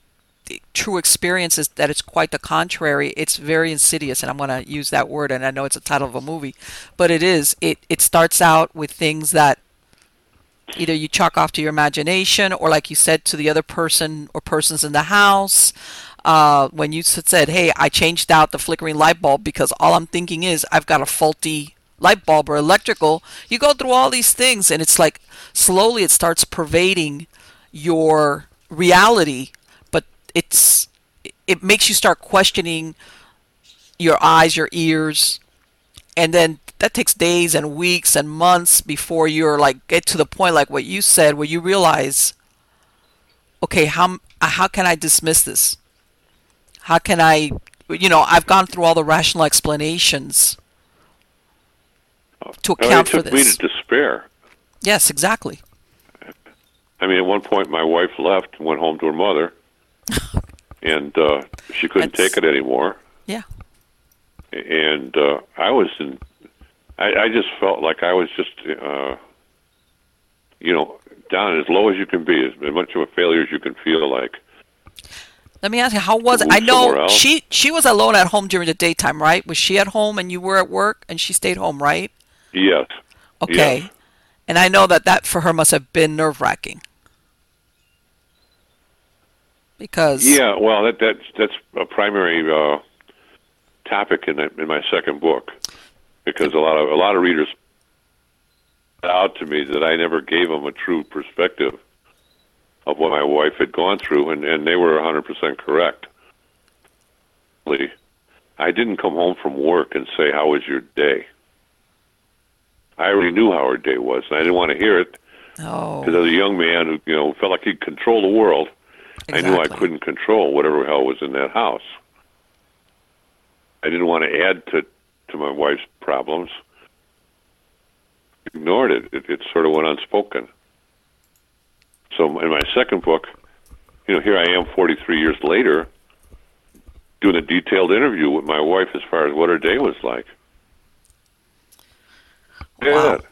true experiences that it's quite the contrary. It's very insidious, and I'm going to use that word. And I know it's a title of a movie, but it is. It it starts out with things that either you chalk off to your imagination or like you said to the other person or persons in the house uh, when you said hey i changed out the flickering light bulb because all i'm thinking is i've got a faulty light bulb or electrical. You go through all these things and it's like slowly it starts pervading your reality but it's it makes you start questioning your eyes your ears and then that takes days and weeks and months before you're like get to the point like what you said where you realize okay how how can i dismiss this how can i you know i've gone through all the rational explanations to I mean, account it for took me this to despair. yes exactly I mean, at one point, my wife left and went home to her mother, and uh, she couldn't That's- take it anymore. Yeah. And uh, I was in. I, I just felt like I was just, uh, you know, down as low as you can be, as much of a failure as you can feel like. let me ask you how was it i know she she was alone at home during the daytime right was she at home and you were at work and she stayed home right Yes. okay Yes. and i know that that for her must have been nerve-wracking because Yeah. Well, that that's that's a primary uh, topic in that, in my second book, because a lot of a lot of readers out to me that I never gave them a true perspective of what my wife had gone through, and and they were 100% correct. I didn't come home from work and say, "How was your day?" I already knew how her day was, and I didn't want to hear it oh because as a young man who you know felt like he'd control the world. I knew I couldn't control whatever hell was in that house. I didn't want to add to to my wife's problems. Ignored it. It, it sort of went unspoken. So in my second book, you know, here I am 43 years later, doing a detailed interview with my wife as far as what her day was like. Wow. bad.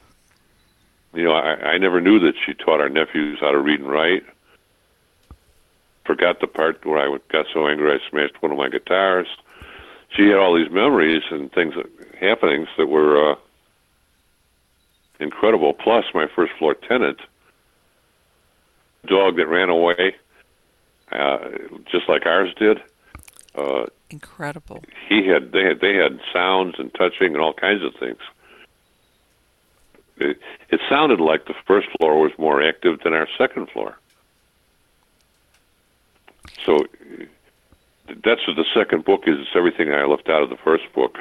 You know, I, I never knew that she taught our nephews how to read and write. Forgot the part where I got so angry I smashed one of my guitars. She had all these memories and things, that, happenings that were uh, incredible. Plus, my first floor tenant, dog that ran away, uh, just like ours did. Uh, Incredible. he had they had they had sounds and touching and all kinds of things. It, it sounded like the first floor was more active than our second floor. So that's what the second book is. It's everything I left out of the first book.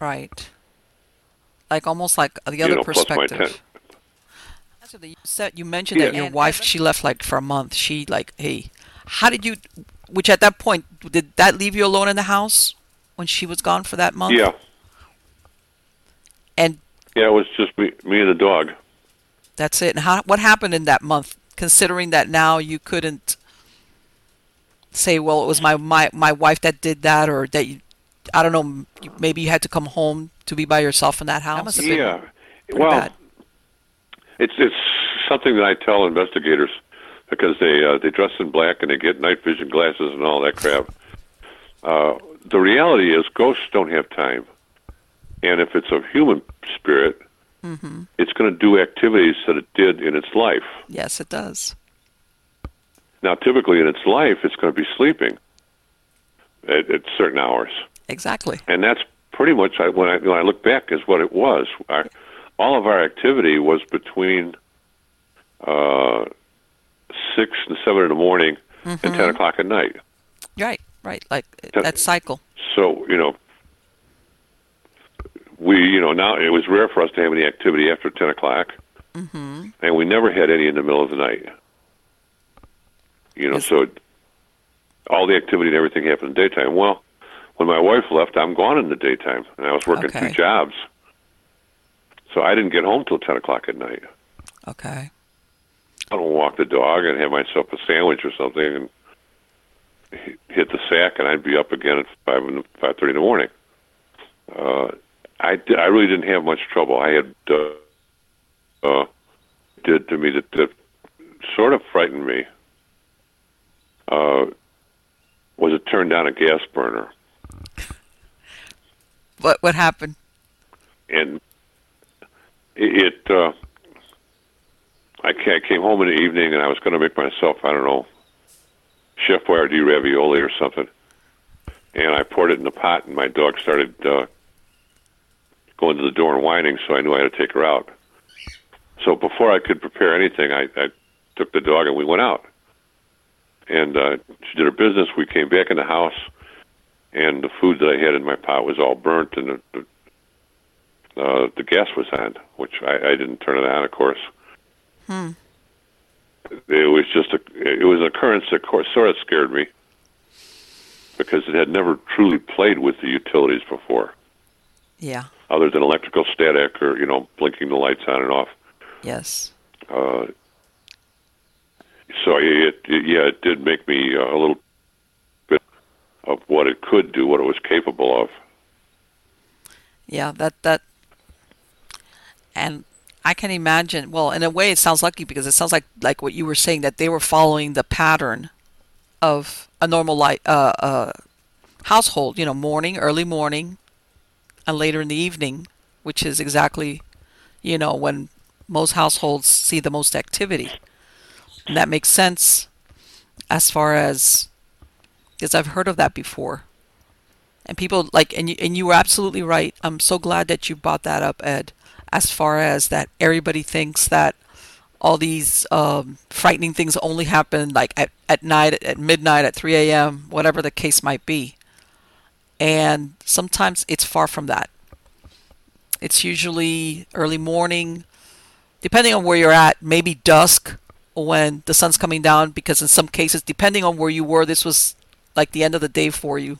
Right. Like almost like the You other know, plus my perspective. ten- So you said you mentioned Yeah. that your And- wife she left like for a month. She like, hey, how did you? Which at that point did that leave you alone in the house when she was gone for that month? Yeah, And yeah. It was just me, me and the dog. that's it. And how? What happened in that month? Considering that now you couldn't say, well, it was my my my wife that did that, or that you, I don't know, maybe you had to come home to be by yourself in that house. must have been Yeah. Well, bad. It's it's something that I tell investigators because they uh, they dress in black and they get night vision glasses and all that crap. Uh, the reality is ghosts don't have time, and if it's a human spirit, Mm-hmm. it's going to do activities that it did in its life. Yes, it does. Now, typically in its life, it's going to be sleeping at, at certain hours, Exactly. and that's pretty much I, when I when I look back is what it was. I, all of our activity was between uh, six and seven in the morning and ten o'clock at night. Right. Right. Like That- that cycle. So you know, we you know now it was rare for us to have any activity after ten o'clock, Mm-hmm. and we never had any in the middle of the night. You know, Yes. so all the activity and everything happened in the daytime. Well, when my wife left, I'm gone in the daytime, and I was working Okay. two jobs, so I didn't get home till ten o'clock at night. Okay. I don't walk the dog and have myself a sandwich or something and hit the sack, and I'd be up again at five in the, five thirty in the morning. Uh, I di- I really didn't have much trouble. I had uh, uh, did to me that, that sort of frightened me. Uh, was it turned down a gas burner What what happened? and it, it uh, I came home in the evening and I was going to make myself I don't know chef boyardee ravioli or something, and I poured it in the pot and my dog started uh, going to the door and whining, so I knew I had to take her out. So before I could prepare anything, I, I took the dog and we went out, and uh, she did her business. We came back in the house, and the food that I had in my pot was all burnt, and the, the uh, the gas was on, which I, I didn't turn it on, of course. Hmm. It was just a it was an occurrence that course, sort of scared me because it had never truly played with the utilities before, Yeah. other than electrical static or you know blinking the lights on and off. Yes. Uh, so it, it yeah it did make me uh, a little bit of what it could do, what it was capable of. Yeah. That that. And I can imagine. Well, in a way, it sounds lucky because it sounds like like what you were saying that they were following the pattern of a normal light uh, uh, household. You know, morning, early morning, and later in the evening, which is exactly, you know, when most households see the most activity. And that makes sense as far as because I've heard of that before. And people like and you and you were absolutely right. I'm so glad that you brought that up, Ed, as far as that everybody thinks that all these um, frightening things only happen like at, at night, at midnight, at 3 a.m., whatever the case might be. And sometimes it's far from that. It's usually early morning, depending on where you're at, maybe dusk when the sun's coming down, because in some cases, depending on where you were, this was like the end of the day for you,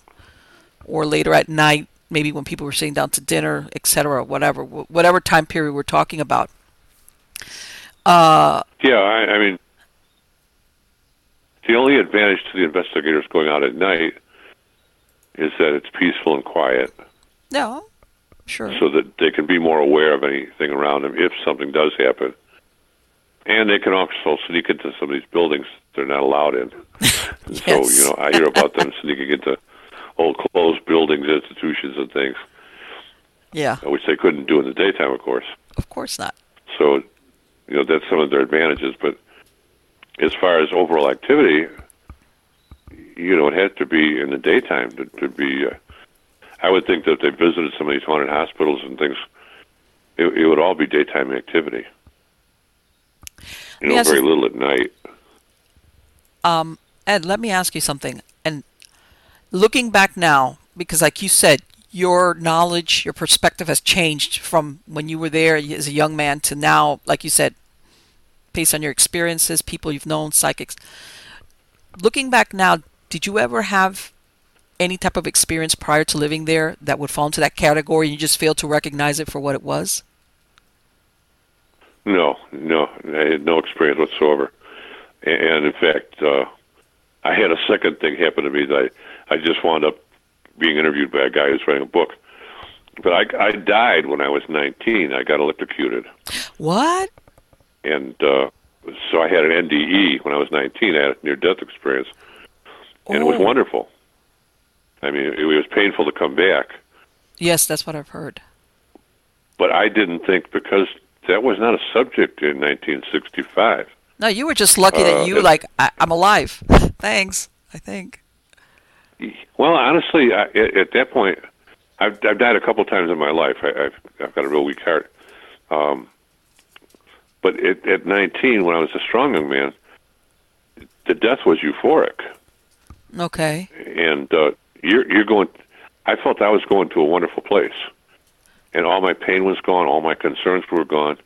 or later at night, maybe when people were sitting down to dinner, etc., whatever, whatever time period we're talking about. Uh, Yeah, I, I mean, the only advantage to the investigators going out at night is that it's peaceful and quiet. no, Sure. so that they can be more aware of anything around them if something does happen. And they can also sneak into some of these buildings they're not allowed in. And So, you know, I hear about them sneaking into old closed buildings, institutions, and things, Yeah. which they couldn't do in the daytime, of course. Of course not. So, you know, that's some of their advantages. But as far as overall activity, you know, it had to be in the daytime to, to be. Uh, I would think that if they visited some of these haunted hospitals and things, it, it would all be daytime activity. You know, very little at night. Um, Ed, let me ask you something. And looking back now, because like you said, your knowledge, your perspective has changed from when you were there as a young man to now, like you said, based on your experiences, people you've known, psychics. Looking back now, did you ever have any type of experience prior to living there that would fall into that category and you just failed to recognize it for what it was? No, no, I had no experience whatsoever. And in fact, uh, I had a second thing happen to me that I, I just wound up being interviewed by a guy who's writing a book. But I, I died when I was 19. I got electrocuted. What? And uh, so I had an NDE when I was 19. I had a near death experience. And it was Oh. wonderful. I mean, it, was painful to come back. Yes, that's what I've heard. But I didn't think because that was not a subject in 1965. No, you were just lucky that Uh, you it- like I, I'm alive. Thanks. I think. Well, honestly, I, at, at that point, I've, I've died a couple times in my life. I, I've, I've got a real weak heart. Um, but at, at 19, when I was a strong young man, the death was euphoric, Okay. and uh, you're you're going. I felt I was going to a wonderful place, and all my pain was gone, all my concerns were gone.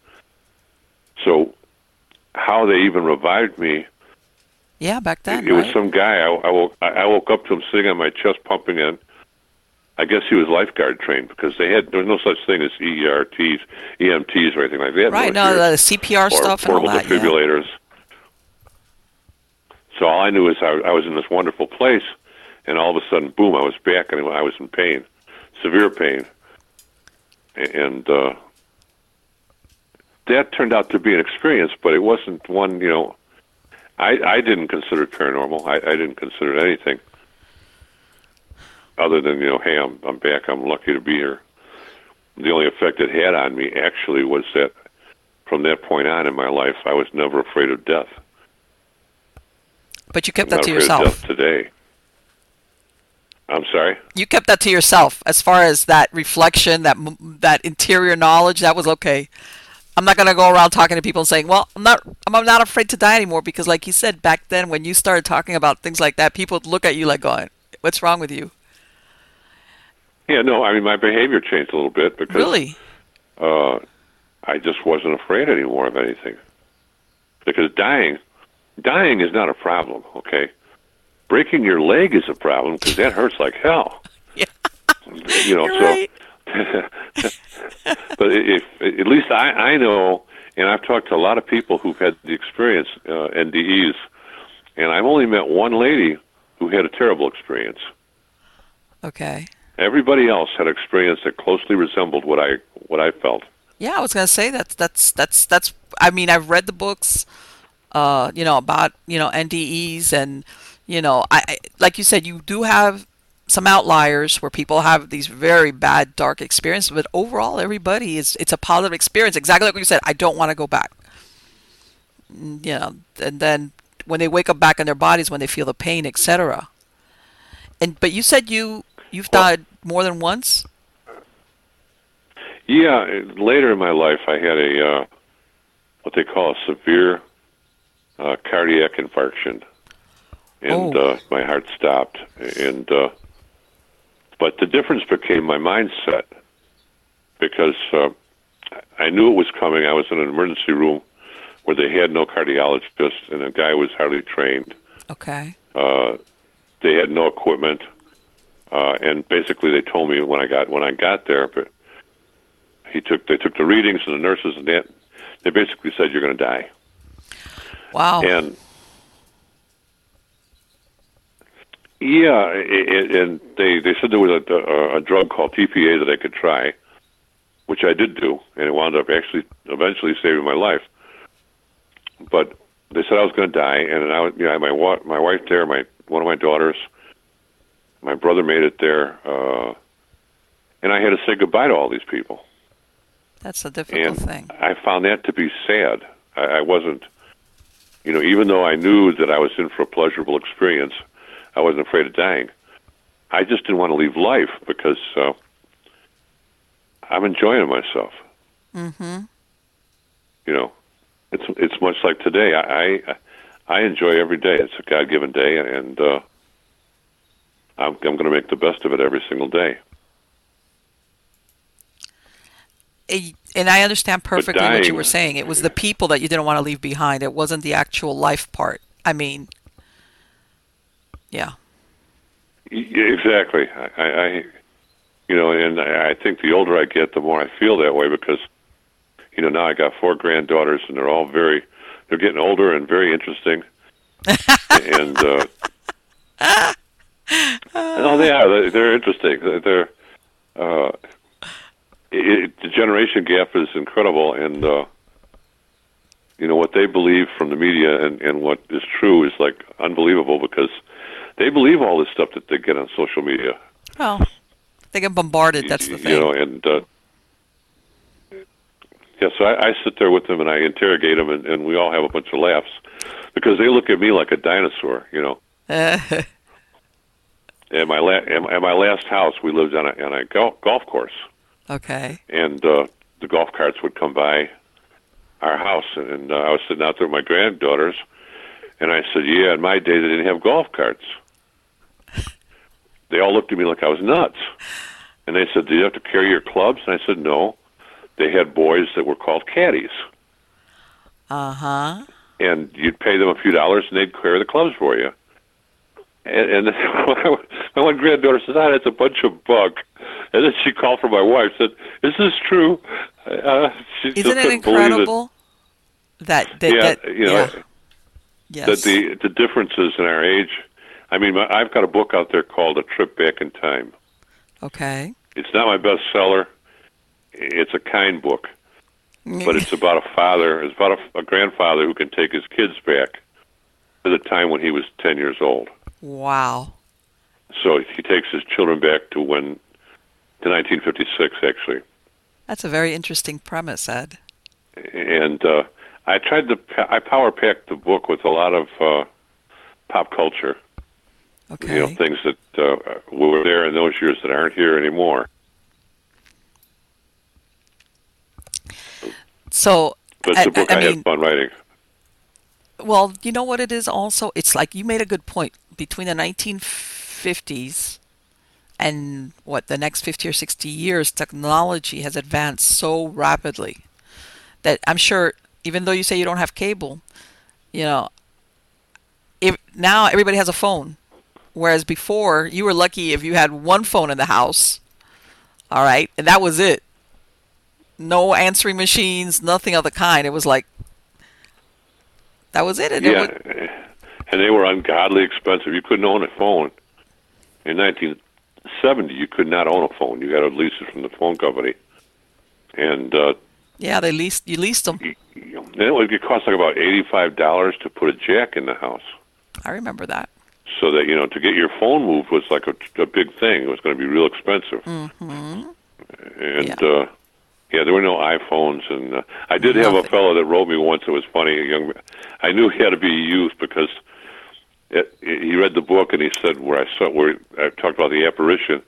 So, how they even revived me Yeah, back then, it was right? some guy. I, I woke. I woke up to him sitting on my chest, pumping in. I guess he was lifeguard trained because they had there was no such thing as ERTs, EMTs, or anything like that. right. No, military, the CPR stuff and all portable that. Yeah. defibrillators. So all I knew is I, I was in this wonderful place, and all of a sudden, boom! I was back, and I was in pain, severe pain, and uh, that turned out to be an experience, but it wasn't one. You know, I I didn't consider it paranormal. I, I didn't consider it anything other than you know, hey, I'm I'm back. I'm lucky to be here. The only effect it had on me actually was that from that point on in my life, I was never afraid of death. But you kept I'm that not to yourself. death today. I'm sorry. You kept that to yourself. As far as that reflection, that that interior knowledge, that was okay. I'm not gonna go around talking to people and saying, "Well, I'm not, I'm not afraid to die anymore," because, like you said back then, when you started talking about things like that, people would look at you like, "Going, what's wrong with you?" Yeah, no, I mean my behavior changed a little bit because Really? uh, I just wasn't afraid anymore of anything. Because dying, dying is not a problem. Okay, breaking your leg is a problem because that hurts like hell. Yeah. You know, You're so. right. but if at least I, I know, and I've talked to a lot of people who've had the experience uh, NDEs, and I've only met one lady who had a terrible experience. Okay. Everybody else had experience that closely resembled what I what I felt. Yeah, I was gonna say that's that's that's that's. I mean, I've read the books, uh, you know, about you know NDEs and you know, I, I like you said, you do have some outliers where people have these very bad dark experiences, but overall, everybody is it's a positive experience. Exactly like you said. I don't want to go back. Mm, You know, and then when they wake up back in their bodies, when they feel the pain, etc. And but you said you you've Well- died more than once. Yeah, later in my life, I had a uh, what they call a severe uh, cardiac infarction, and Oh. uh, my heart stopped. And uh, but the difference became my mindset because uh, I knew it was coming. I was in an emergency room where they had no cardiologist, and the guy was hardly trained. Okay. Uh, they had no equipment, uh, and basically they told me when I got when I got there, but he took they took the readings and the nurses and that they basically said you're going to die, Wow. and yeah, it, it, and they they said there was a, a, a drug called TPA that I could try, which I did do, and it wound up actually eventually saving my life. But they said I was going to die, and I, was, you know, my wa- my wife there, my one of my daughters, my brother made it there, uh, and I had to say goodbye to all these people. That's a difficult and thing. I found that to be sad. I, I wasn't, you know, even though I knew that I was in for a pleasurable experience, I wasn't afraid of dying. I just didn't want to leave life because uh, I'm enjoying myself. Mm-hmm. You know, it's it's much like today. I I, I enjoy every day. It's a God given day, and uh, I'm I'm going to make the best of it every single day. And I understand perfectly what you were saying. It was the people that you didn't want to leave behind. It wasn't the actual life part. I mean, yeah. Exactly. I, I, I you know, and I I think the older I get, the more I feel that way because, you know, now I got four granddaughters and they're all very, they're getting older and very interesting. and, uh, no, they are. They're, interesting. They're, they're uh, it, the generation gap is incredible, and uh, you know what they believe from the media and, and what is true is like unbelievable because they believe all this stuff that they get on social media. Well, they get bombarded. That's the thing. you know, and uh, yeah, so I, I sit there with them and I interrogate them, and, and we all have a bunch of laughs because they look at me like a dinosaur, you know. At my la- at my last house, we lived on a on a golf, golf course, okay. and uh, the golf carts would come by our house, and uh, I was sitting out there with my granddaughters, and I said, "Yeah, in my day they didn't have golf carts." They all looked at me like I was nuts, and they said, "Do you have to carry your clubs?" And I said, "No." They had boys that were called caddies, Uh huh. and you'd pay them a few dollars, and they'd carry the clubs for you. And, and my one granddaughter says, "Ah, that's a bunch of bunk." And then she called for my wife. Said, "Is this true?" Uh, she just Isn't it couldn't believe incredible that that, yeah, that you know, yeah. that the the differences in our age. I mean, I've got a book out there called "A Trip Back in Time." okay. It's not my bestseller. It's a kind book, but it's about a father. It's about a, a grandfather who can take his kids back to the time when he was ten years old. wow. So he takes his children back to when to 1956, actually. That's a very interesting premise, Ed. And uh, I tried to I power packed the book with a lot of uh, pop culture. Okay. You know, things that uh, were there in those years that aren't here anymore. so But I- it's a book I- I, I had fun writing. Well, you know what it is also? It's like you made a good point. Between the 1950s and what, the next 50 or 60 years, technology has advanced so rapidly that I'm sure, even though you say you don't have cable, you know, if now everybody has a phone. Whereas before, you were lucky if you had one phone in the house, all right, and that was it. No answering machines, nothing of the kind. It was like, that was it. And it Yeah, would- and they were ungodly expensive. You couldn't own a phone in 1970. You could not own a phone. You had to lease it from the phone company, and uh, Yeah, they leased you leased them. you know, then it would it cost like about eighty-five dollars to put a jack in the house. I remember that. So that you know, to get your phone moved was like a, a big thing. It was going to be real expensive. hmm And Yeah. uh, yeah, there were no iPhones, and uh, I did have a fellow that wrote me once. It was funny. A young, I knew he had to be a youth because it, he read the book and he said where I saw where I talked about the apparition.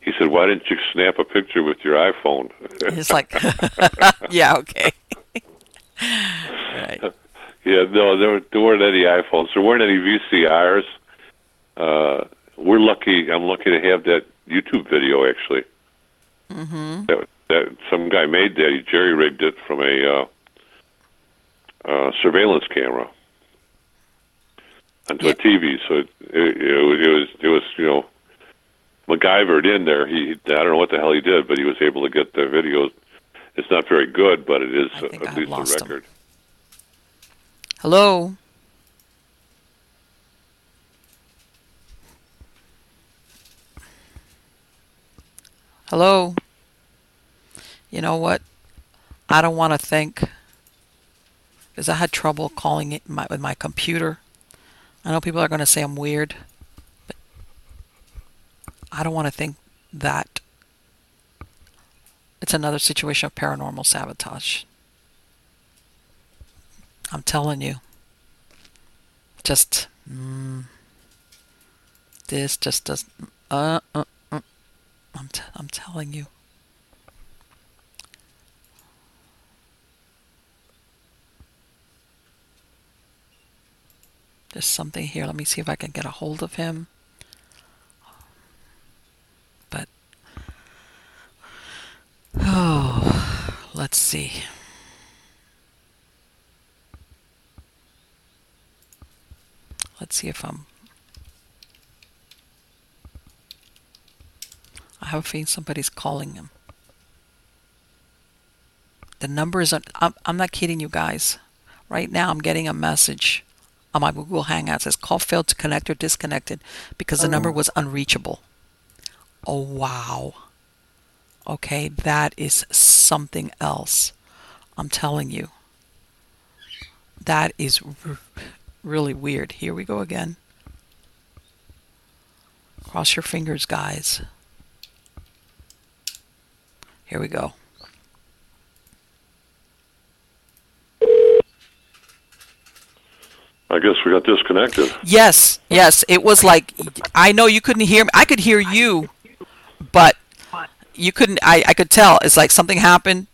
He said, "Why didn't you snap a picture with your iPhone?" It's like, yeah, okay. right. yeah, no, there, there weren't any iPhones. There weren't any VCRs. Uh, we're lucky. I'm lucky to have that YouTube video actually. hmm That, that some guy made that. He jerry rigged it from a uh, uh, surveillance camera onto Yeah. a TV. So it, it, it, was- it was it was you know MacGyvered in there. He I don't know what the hell he did, but he was able to get the video. It's not very good, but it is at I least a lost him. record. Hello. Hello. You know what? I don't want to think because I had trouble calling it my, with my computer. I know people are going to say I'm weird, but I don't want to think that it's another situation of paranormal sabotage. I'm telling you. Just mm, this just doesn't. Uh, uh, I'm t- I'm telling you. There's something here. Let me see if I can get a hold of him. But oh, let's see. Let's see if I'm. I have a feeling somebody's calling him. The number is. I'm, I'm not kidding you guys. Right now, I'm getting a message on my Google Hangout. It says call failed to connect or disconnected because the number oh. was unreachable. Oh, wow. Okay, that is something else. I'm telling you. That is r- really weird. Here we go again. Cross your fingers, guys. Here we go. I guess we got disconnected. Yes, yes. It was like I know you couldn't hear me. I could hear you, but you couldn't. I I could tell. It's like something happened,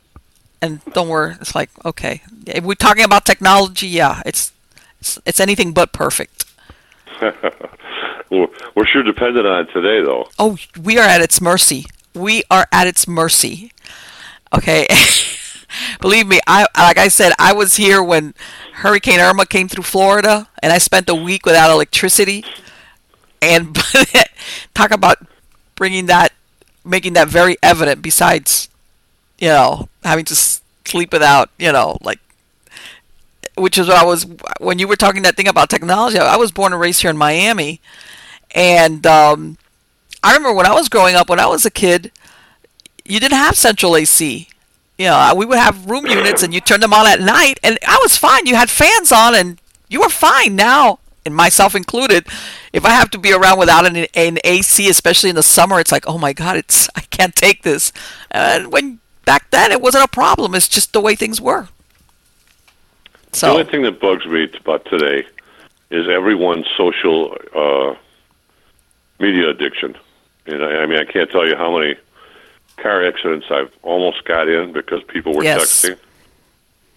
and don't worry. It's like okay. If we're talking about technology, yeah, it's it's, it's anything but perfect. we're, we're sure dependent on it today, though. Oh, we are at its mercy. We are at its mercy. Okay. Believe me, I like I said, I was here when Hurricane Irma came through Florida, and I spent a week without electricity. And talk about bringing that, making that very evident. Besides, you know, having to sleep without, you know, like, which is what I was when you were talking that thing about technology. I was born and raised here in Miami, and um, I remember when I was growing up, when I was a kid, you didn't have central AC you know, we would have room units and you turn them on at night and I was fine. You had fans on and you were fine. Now, and myself included, if I have to be around without an, an AC, especially in the summer, it's like, oh my God, it's I can't take this. And when back then it wasn't a problem. It's just the way things were. So the only thing that bugs me about today is everyone's social uh, media addiction. And I, I mean, I can't tell you how many car accidents I've almost got in because people were yes. texting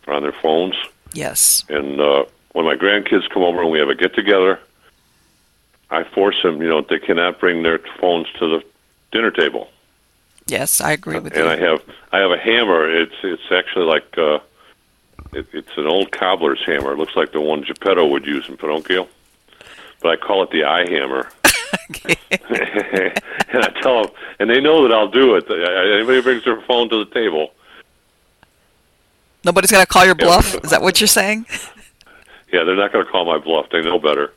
on their phones. Yes. And uh, when my grandkids come over and we have a get together, I force them. You know, they cannot bring their phones to the dinner table. Yes, I agree with and you. And I have I have a hammer. It's it's actually like uh, it, it's an old cobbler's hammer. It looks like the one Geppetto would use in Pinocchio, but I call it the eye hammer. and I tell them, and they know that I'll do it. Anybody brings their phone to the table. Nobody's going to call your bluff. Is that what you're saying? Yeah, they're not going to call my bluff. They know better.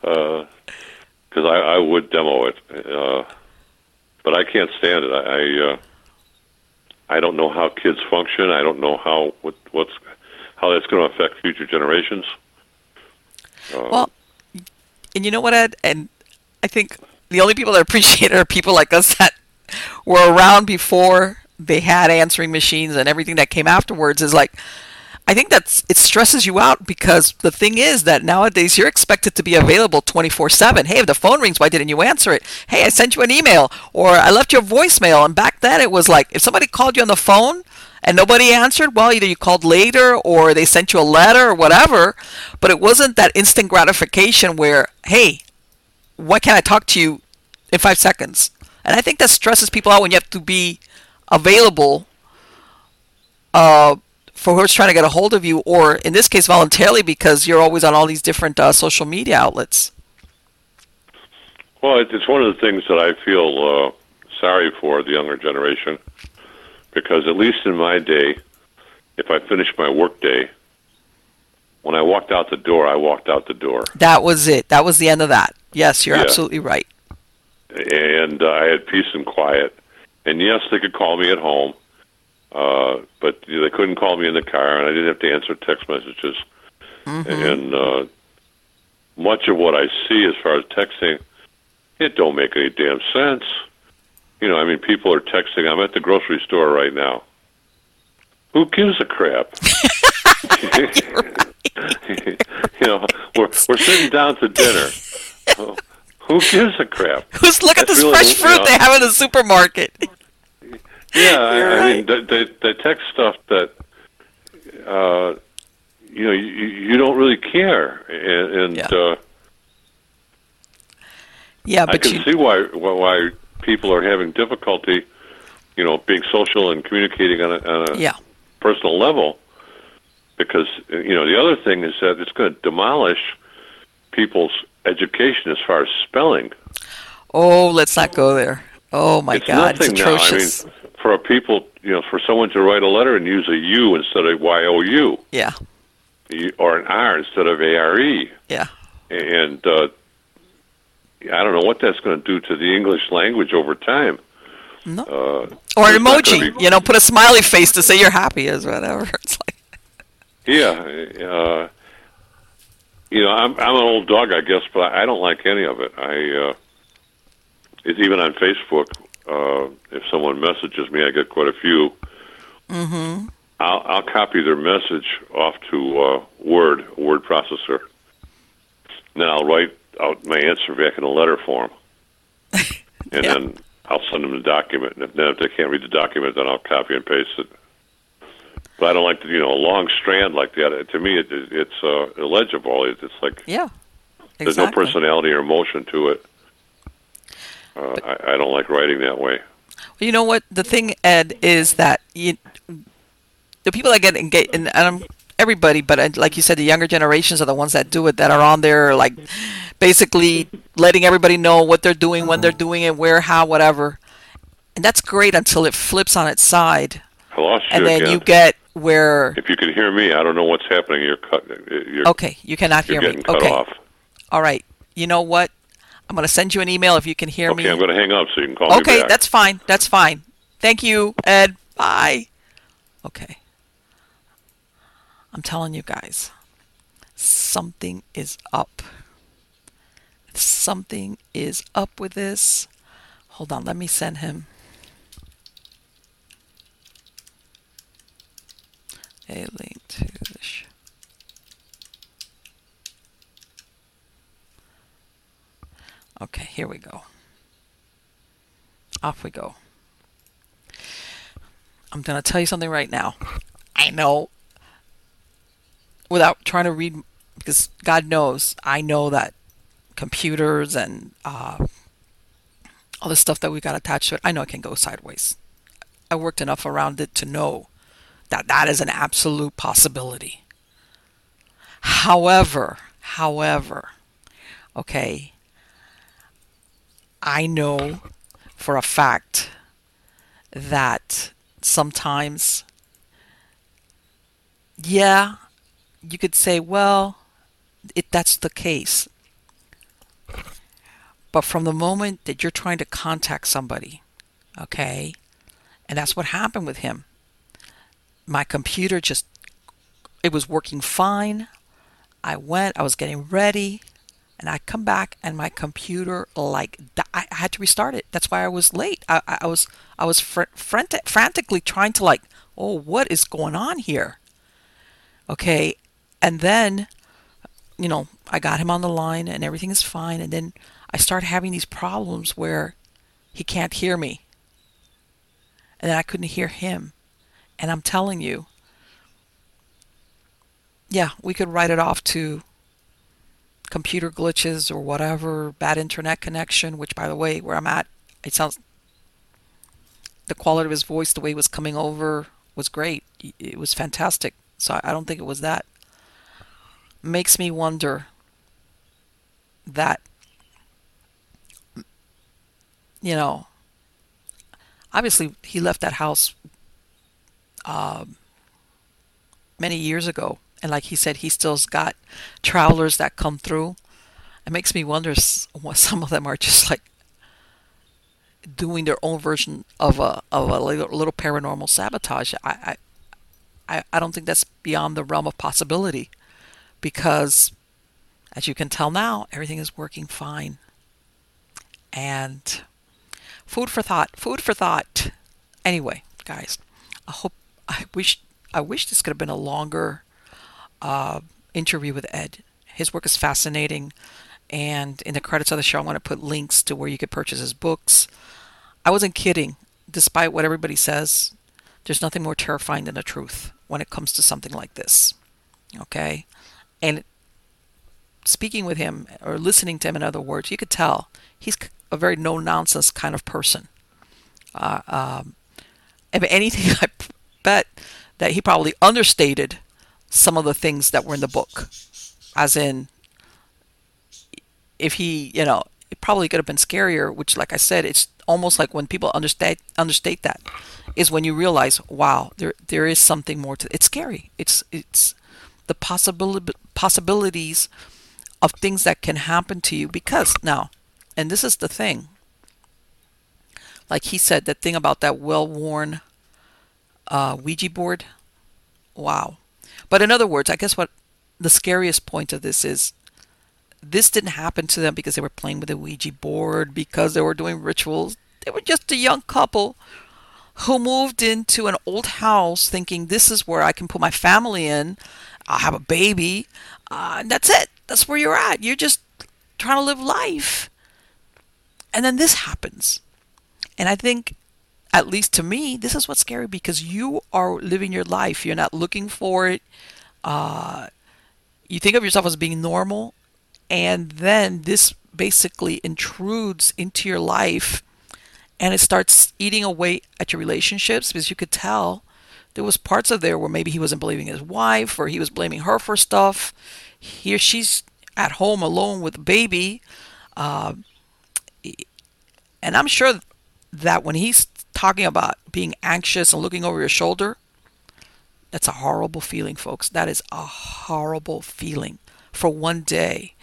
Because uh, I, I would demo it, uh, but I can't stand it. I I, uh, I don't know how kids function. I don't know how what what's how that's going to affect future generations. Uh, well, and you know what, Ed, and I think the only people that appreciate it are people like us that were around before they had answering machines and everything that came afterwards is like I think that's it stresses you out because the thing is that nowadays you're expected to be available 24/7. Hey, if the phone rings, why didn't you answer it? Hey, I sent you an email or I left you a voicemail and back then it was like if somebody called you on the phone and nobody answered, well, either you called later or they sent you a letter or whatever, but it wasn't that instant gratification where, hey, why can't I talk to you in five seconds? And I think that stresses people out when you have to be available uh, for who's trying to get a hold of you, or in this case, voluntarily because you're always on all these different uh, social media outlets. Well, it's one of the things that I feel uh, sorry for the younger generation, because at least in my day, if I finished my work day, when I walked out the door, I walked out the door. That was it. That was the end of that. Yes, you're yeah. absolutely right. And uh, I had peace and quiet. And yes, they could call me at home, Uh, but you know, they couldn't call me in the car, and I didn't have to answer text messages. And uh, much of what I see as far as texting, it don't make any damn sense. You know, I mean, people are texting. I'm at the grocery store right now. Who gives a crap? you know, we're we're sitting down to dinner. Who gives a crap? Who's look at this really fresh fruit yeah. they have in the supermarket? Yeah, I, You're I mean, the, the the text stuff that, uh, you know, you, you don't really care, and, and Yeah. uh, Yeah, I can you see why why why people are having difficulty, you know, being social and communicating on a, on a yeah. personal level, because you know the other thing is that it's going to demolish people's education as far as spelling. Oh, let's not go there. Oh my it's God, nothing it's now. I mean, for a people, you know, for someone to write a letter and use a U instead of Y O U. yeah, or an R instead of A R E, yeah. and uh, I don't know what that's going to do to the English language over time. No. Uh, Or an it's not gonna emoji. be- You know, put a smiley face to say you're happy is whatever. It's like yeah, uh, you know, I'm I'm an old dog, I guess, but I don't like any of it. I uh, it's even on Facebook. Uh, if someone messages me, I get quite a few. mm-hmm. I'll, I'll copy their message off to uh, Word, word processor. Then I'll write out my answer back in a letter form, and Yeah. then I'll send them the document. And if, then if they can't read the document, then I'll copy and paste it. But I don't like the, you know a long strand like that. To me, it, it's uh, illegible. It, it's like Yeah. there's no personality or emotion to it. Uh, I, I don't like writing that way. Well, you know what? The thing, Ed, is that you, the people that get engaged, and, and I'm, everybody, but uh, like you said, the younger generations are the ones that do it, that are on there, like basically letting everybody know what they're doing, when they're doing it, where, how, whatever. And that's great until it flips on its side, I lost you and then again. you get where. if you can hear me, I don't know what's happening. You're cut. You're, Okay, you cannot hear me. Okay, off. all right. You know what? I'm going to send you an email if you can hear me. Okay, me. I'm going to hang up so you can call me Okay, that's fine. That's fine. Thank you, Ed. Bye. Okay. I'm telling you guys, something is up. Something is up with this. Hold on, let me send him a link to the Okay, here we go. Off we go. I'm going to tell you something right now. I know without trying to read because God knows I know that computers and uh, all the stuff that we got attached to it, I know it can go sideways. I worked enough around it to know that that is an absolute possibility. However, however, okay, I know for a fact that sometimes, yeah, you could say, well, it, that's the case. But from the moment that you're trying to contact somebody, okay, and that's what happened with him. My computer just, it was working fine. I went, I was getting ready, and I come back and my computer like I had to restart it. That's why I was late. I, I I was I was fr- frantic, frantically trying to like, oh, what is going on here? Okay, and then, you know, I got him on the line and everything is fine, and then I start having these problems where he can't hear me, and then I couldn't hear him, and I'm telling you, yeah, we could write it off to computer glitches or whatever, bad internet connection, which by the way, where I'm at, it sounds the quality of his voice, the way he was coming over was great. It was fantastic. So I don't think it was that. Makes me wonder that you know obviously he left that house um, many years ago and like he said he still's got travelers that come through it makes me wonder what some of them are just like doing their own version of a of a little paranormal sabotage. I I I don't think that's beyond the realm of possibility, because as you can tell now, everything is working fine. And food for thought. Food for thought. Anyway, guys, I hope I wish I wish this could have been a longer uh, interview with Ed. His work is fascinating. And in the credits of the show, I want to put links to where you could purchase his books. I wasn't kidding. Despite what everybody says, there's nothing more terrifying than the truth when it comes to something like this. Okay? And speaking with him, or listening to him, in other words, you could tell he's a very no nonsense kind of person. Uh, um, if anything, I bet that he probably understated some of the things that were in the book. As in, if he, you know, it probably could have been scarier, which, like I said, it's almost like when people understate understate that, is when you realize, wow, there there is something more to. It's scary. It's it's the possibility possibilities of things that can happen to you because now, and this is the thing. Like he said, that thing about that well-worn uh, Ouija board. Wow. But in other words, I guess what the scariest point of this is this didn't happen to them because they were playing with a Ouija board, because they were doing rituals. They were just a young couple who moved into an old house thinking this is where I can put my family in. I'll have a baby. Uh, and that's it. That's where you're at. You're just trying to live life. And then this happens. And I think, at least to me, this is what's scary because you are living your life. You're not looking for it. Uh, you think of yourself as being normal, and then this basically intrudes into your life and it starts eating away at your relationships because you could tell there was parts of there where maybe he wasn't believing his wife or he was blaming her for stuff here she's at home alone with a baby uh, and i'm sure that when he's talking about being anxious and looking over your shoulder that's a horrible feeling folks that is a horrible feeling for one day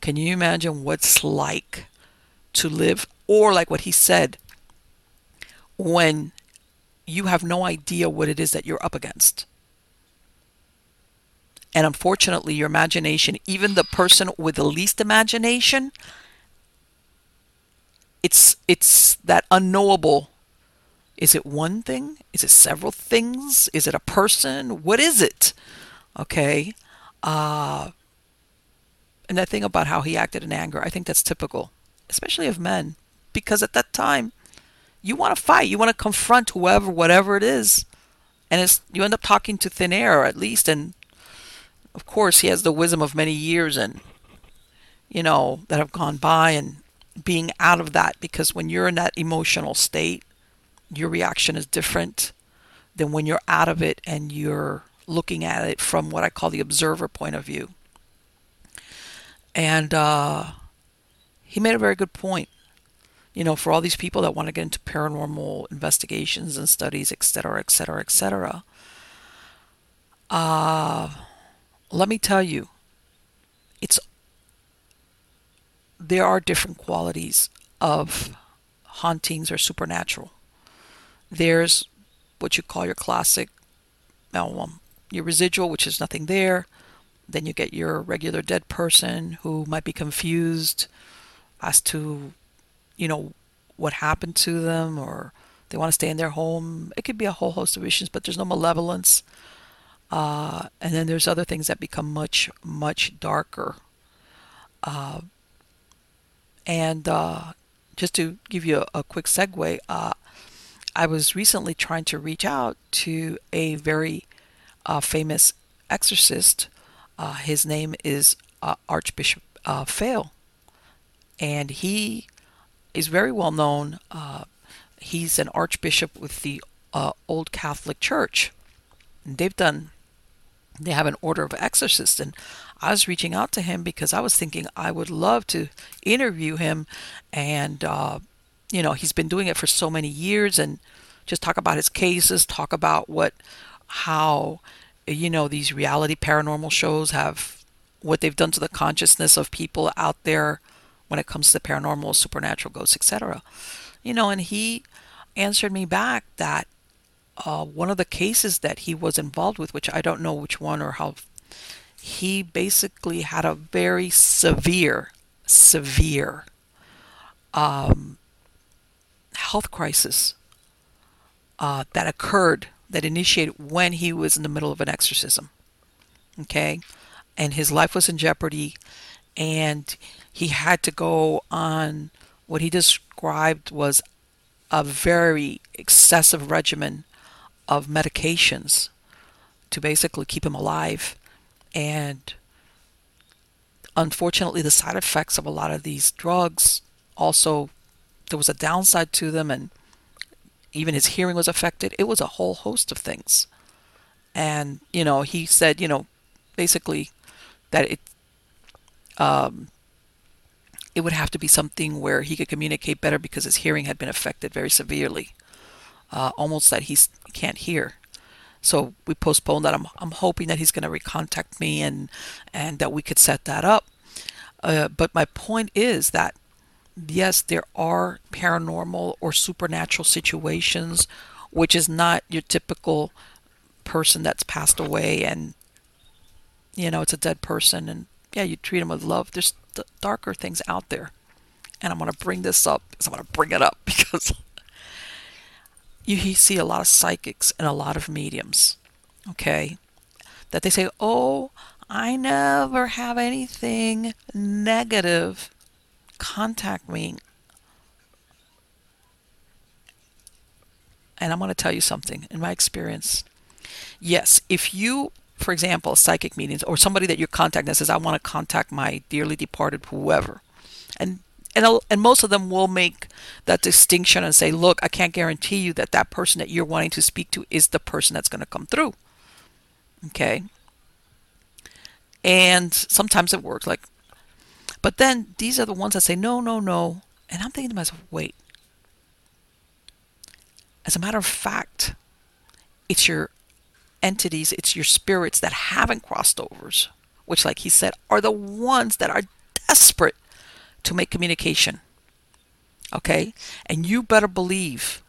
can you imagine what's like to live, or like what he said, when you have no idea what it is that you're up against? And unfortunately, your imagination, even the person with the least imagination, it's it's that unknowable. Is it one thing? Is it several things? Is it a person? What is it? Okay. Uh, and that thing about how he acted in anger, I think that's typical, especially of men, because at that time, you want to fight, you want to confront whoever, whatever it is, and it's you end up talking to thin air, at least. And of course, he has the wisdom of many years and you know that have gone by, and being out of that, because when you're in that emotional state, your reaction is different than when you're out of it and you're looking at it from what I call the observer point of view. And uh, he made a very good point. You know, for all these people that want to get into paranormal investigations and studies, et cetera, et cetera, et cetera. Uh, let me tell you, it's there are different qualities of hauntings or supernatural. There's what you call your classic, your residual, which is nothing there. Then you get your regular dead person who might be confused as to, you know, what happened to them or they want to stay in their home. It could be a whole host of issues, but there's no malevolence. Uh, and then there's other things that become much, much darker. Uh, and uh, just to give you a, a quick segue, uh, I was recently trying to reach out to a very uh, famous exorcist uh, his name is uh, Archbishop uh, Fail, and he is very well known. Uh, he's an archbishop with the uh, Old Catholic Church. And they've done, they have an order of exorcists, and I was reaching out to him because I was thinking I would love to interview him, and uh, you know he's been doing it for so many years, and just talk about his cases, talk about what, how you know, these reality paranormal shows have what they've done to the consciousness of people out there when it comes to the paranormal, supernatural ghosts, etc. you know, and he answered me back that uh, one of the cases that he was involved with, which I don't know which one or how, he basically had a very severe, severe um, health crisis uh, that occurred, that initiated when he was in the middle of an exorcism. Okay? And his life was in jeopardy, and he had to go on what he described was a very excessive regimen of medications to basically keep him alive. And unfortunately, the side effects of a lot of these drugs also, there was a downside to them, and even his hearing was affected. It was a whole host of things. And, you know, he said, you know, basically that it, um, it would have to be something where he could communicate better because his hearing had been affected very severely, uh, almost that he can't hear. So we postponed that. I'm, I'm hoping that he's going to recontact me and and that we could set that up. Uh, but my point is that yes, there are paranormal or supernatural situations, which is not your typical person that's passed away and you know it's a dead person and yeah you treat them with love. There's darker things out there. And i'm going to bring this up because i'm going to bring it up because you see a lot of psychics and a lot of mediums okay that they say oh i never have anything negative contact me. And I'm going to tell you something in my experience. Yes, if you, for example, psychic meetings or somebody that you're contacting says, I want to contact my dearly departed whoever, and and, and most of them will make that distinction and say, look, I can't guarantee you that that person that you're wanting to speak to is the person that's going to come through. Okay. And sometimes it works. Like but then these are the ones that say, no, no, no. And I'm thinking to myself, wait. As a matter of fact, it's your entities, it's your spirits that haven't crossed overs, which, like he said, are the ones that are desperate to make communication. Okay? And you better believe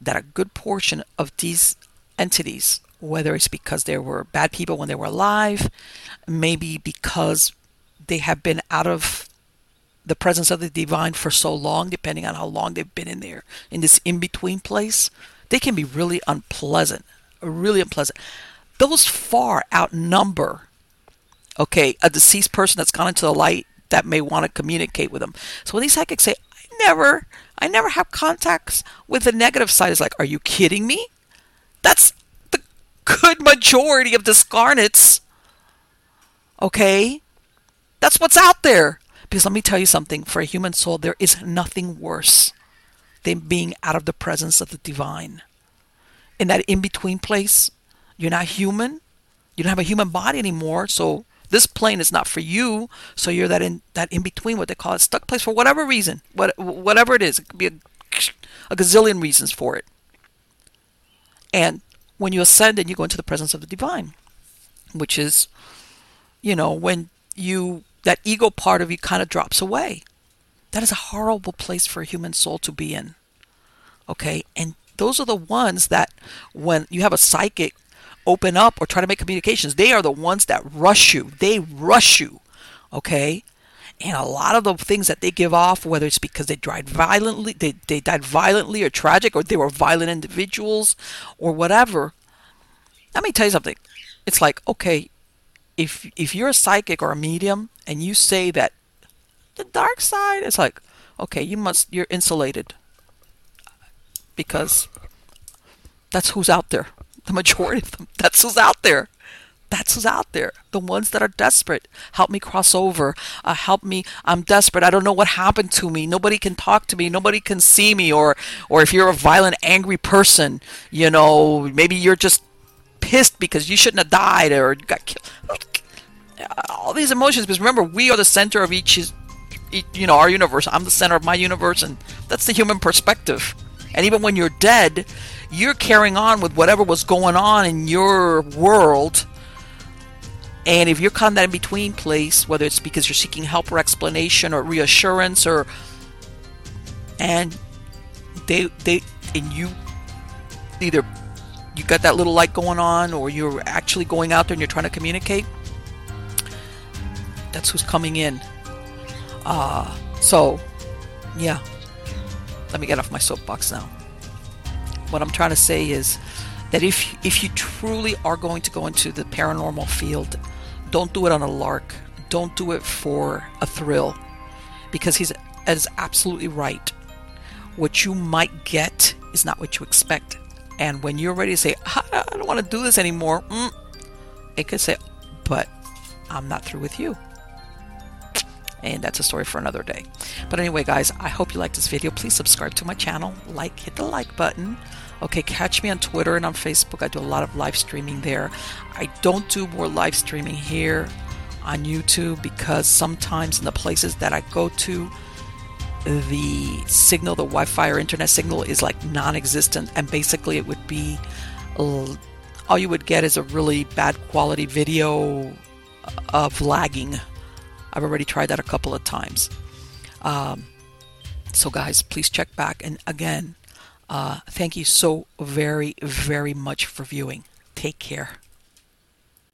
that a good portion of these entities, whether it's because they were bad people when they were alive, maybe because they have been out of the presence of the divine for so long, depending on how long they've been in there, in this in between place, they can be really unpleasant, really unpleasant. Those far outnumber, okay, a deceased person that's gone into the light that may want to communicate with them. So when these psychics say, I never, I never have contacts with the negative side, it's like, are you kidding me? That's the good majority of discarnates, okay? That's what's out there. Because let me tell you something for a human soul, there is nothing worse than being out of the presence of the divine. In that in between place, you're not human. You don't have a human body anymore. So this plane is not for you. So you're that in that in between, what they call it, stuck place for whatever reason, what, whatever it is. It could be a, a gazillion reasons for it. And when you ascend and you go into the presence of the divine, which is, you know, when you that ego part of you kind of drops away. That is a horrible place for a human soul to be in. Okay? And those are the ones that when you have a psychic open up or try to make communications, they are the ones that rush you. They rush you. Okay? And a lot of the things that they give off, whether it's because they died violently, they, they died violently or tragic, or they were violent individuals, or whatever. Let me tell you something. It's like, okay, if if you're a psychic or a medium and you say that the dark side, it's like, okay, you must you're insulated because that's who's out there. The majority of them. That's who's out there. That's who's out there. The ones that are desperate. Help me cross over. Uh, help me. I'm desperate. I don't know what happened to me. Nobody can talk to me. Nobody can see me. Or, or if you're a violent, angry person, you know, maybe you're just pissed because you shouldn't have died or got killed. All these emotions, because remember, we are the center of each, you know, our universe. I'm the center of my universe, and that's the human perspective. And even when you're dead, you're carrying on with whatever was going on in your world. And if you're caught in that in between place, whether it's because you're seeking help or explanation or reassurance or and they they and you either you got that little light going on or you're actually going out there and you're trying to communicate that's who's coming in. Uh so yeah. Let me get off my soapbox now. What i'm trying to say is that if if you truly are going to go into the paranormal field don't do it on a lark. Don't do it for a thrill because he's is absolutely right. What you might get is not what you expect. And when you're ready to say, I don't want to do this anymore, mm, it could say, but I'm not through with you. And that's a story for another day. But anyway, guys, I hope you liked this video. Please subscribe to my channel, like, hit the like button. Okay, catch me on Twitter and on Facebook. I do a lot of live streaming there. I don't do more live streaming here on YouTube because sometimes in the places that I go to, the signal, the Wi Fi or internet signal, is like non existent, and basically it would be all you would get is a really bad quality video of lagging. I've already tried that a couple of times. Um, so, guys, please check back. And again, uh, thank you so very, very much for viewing. Take care.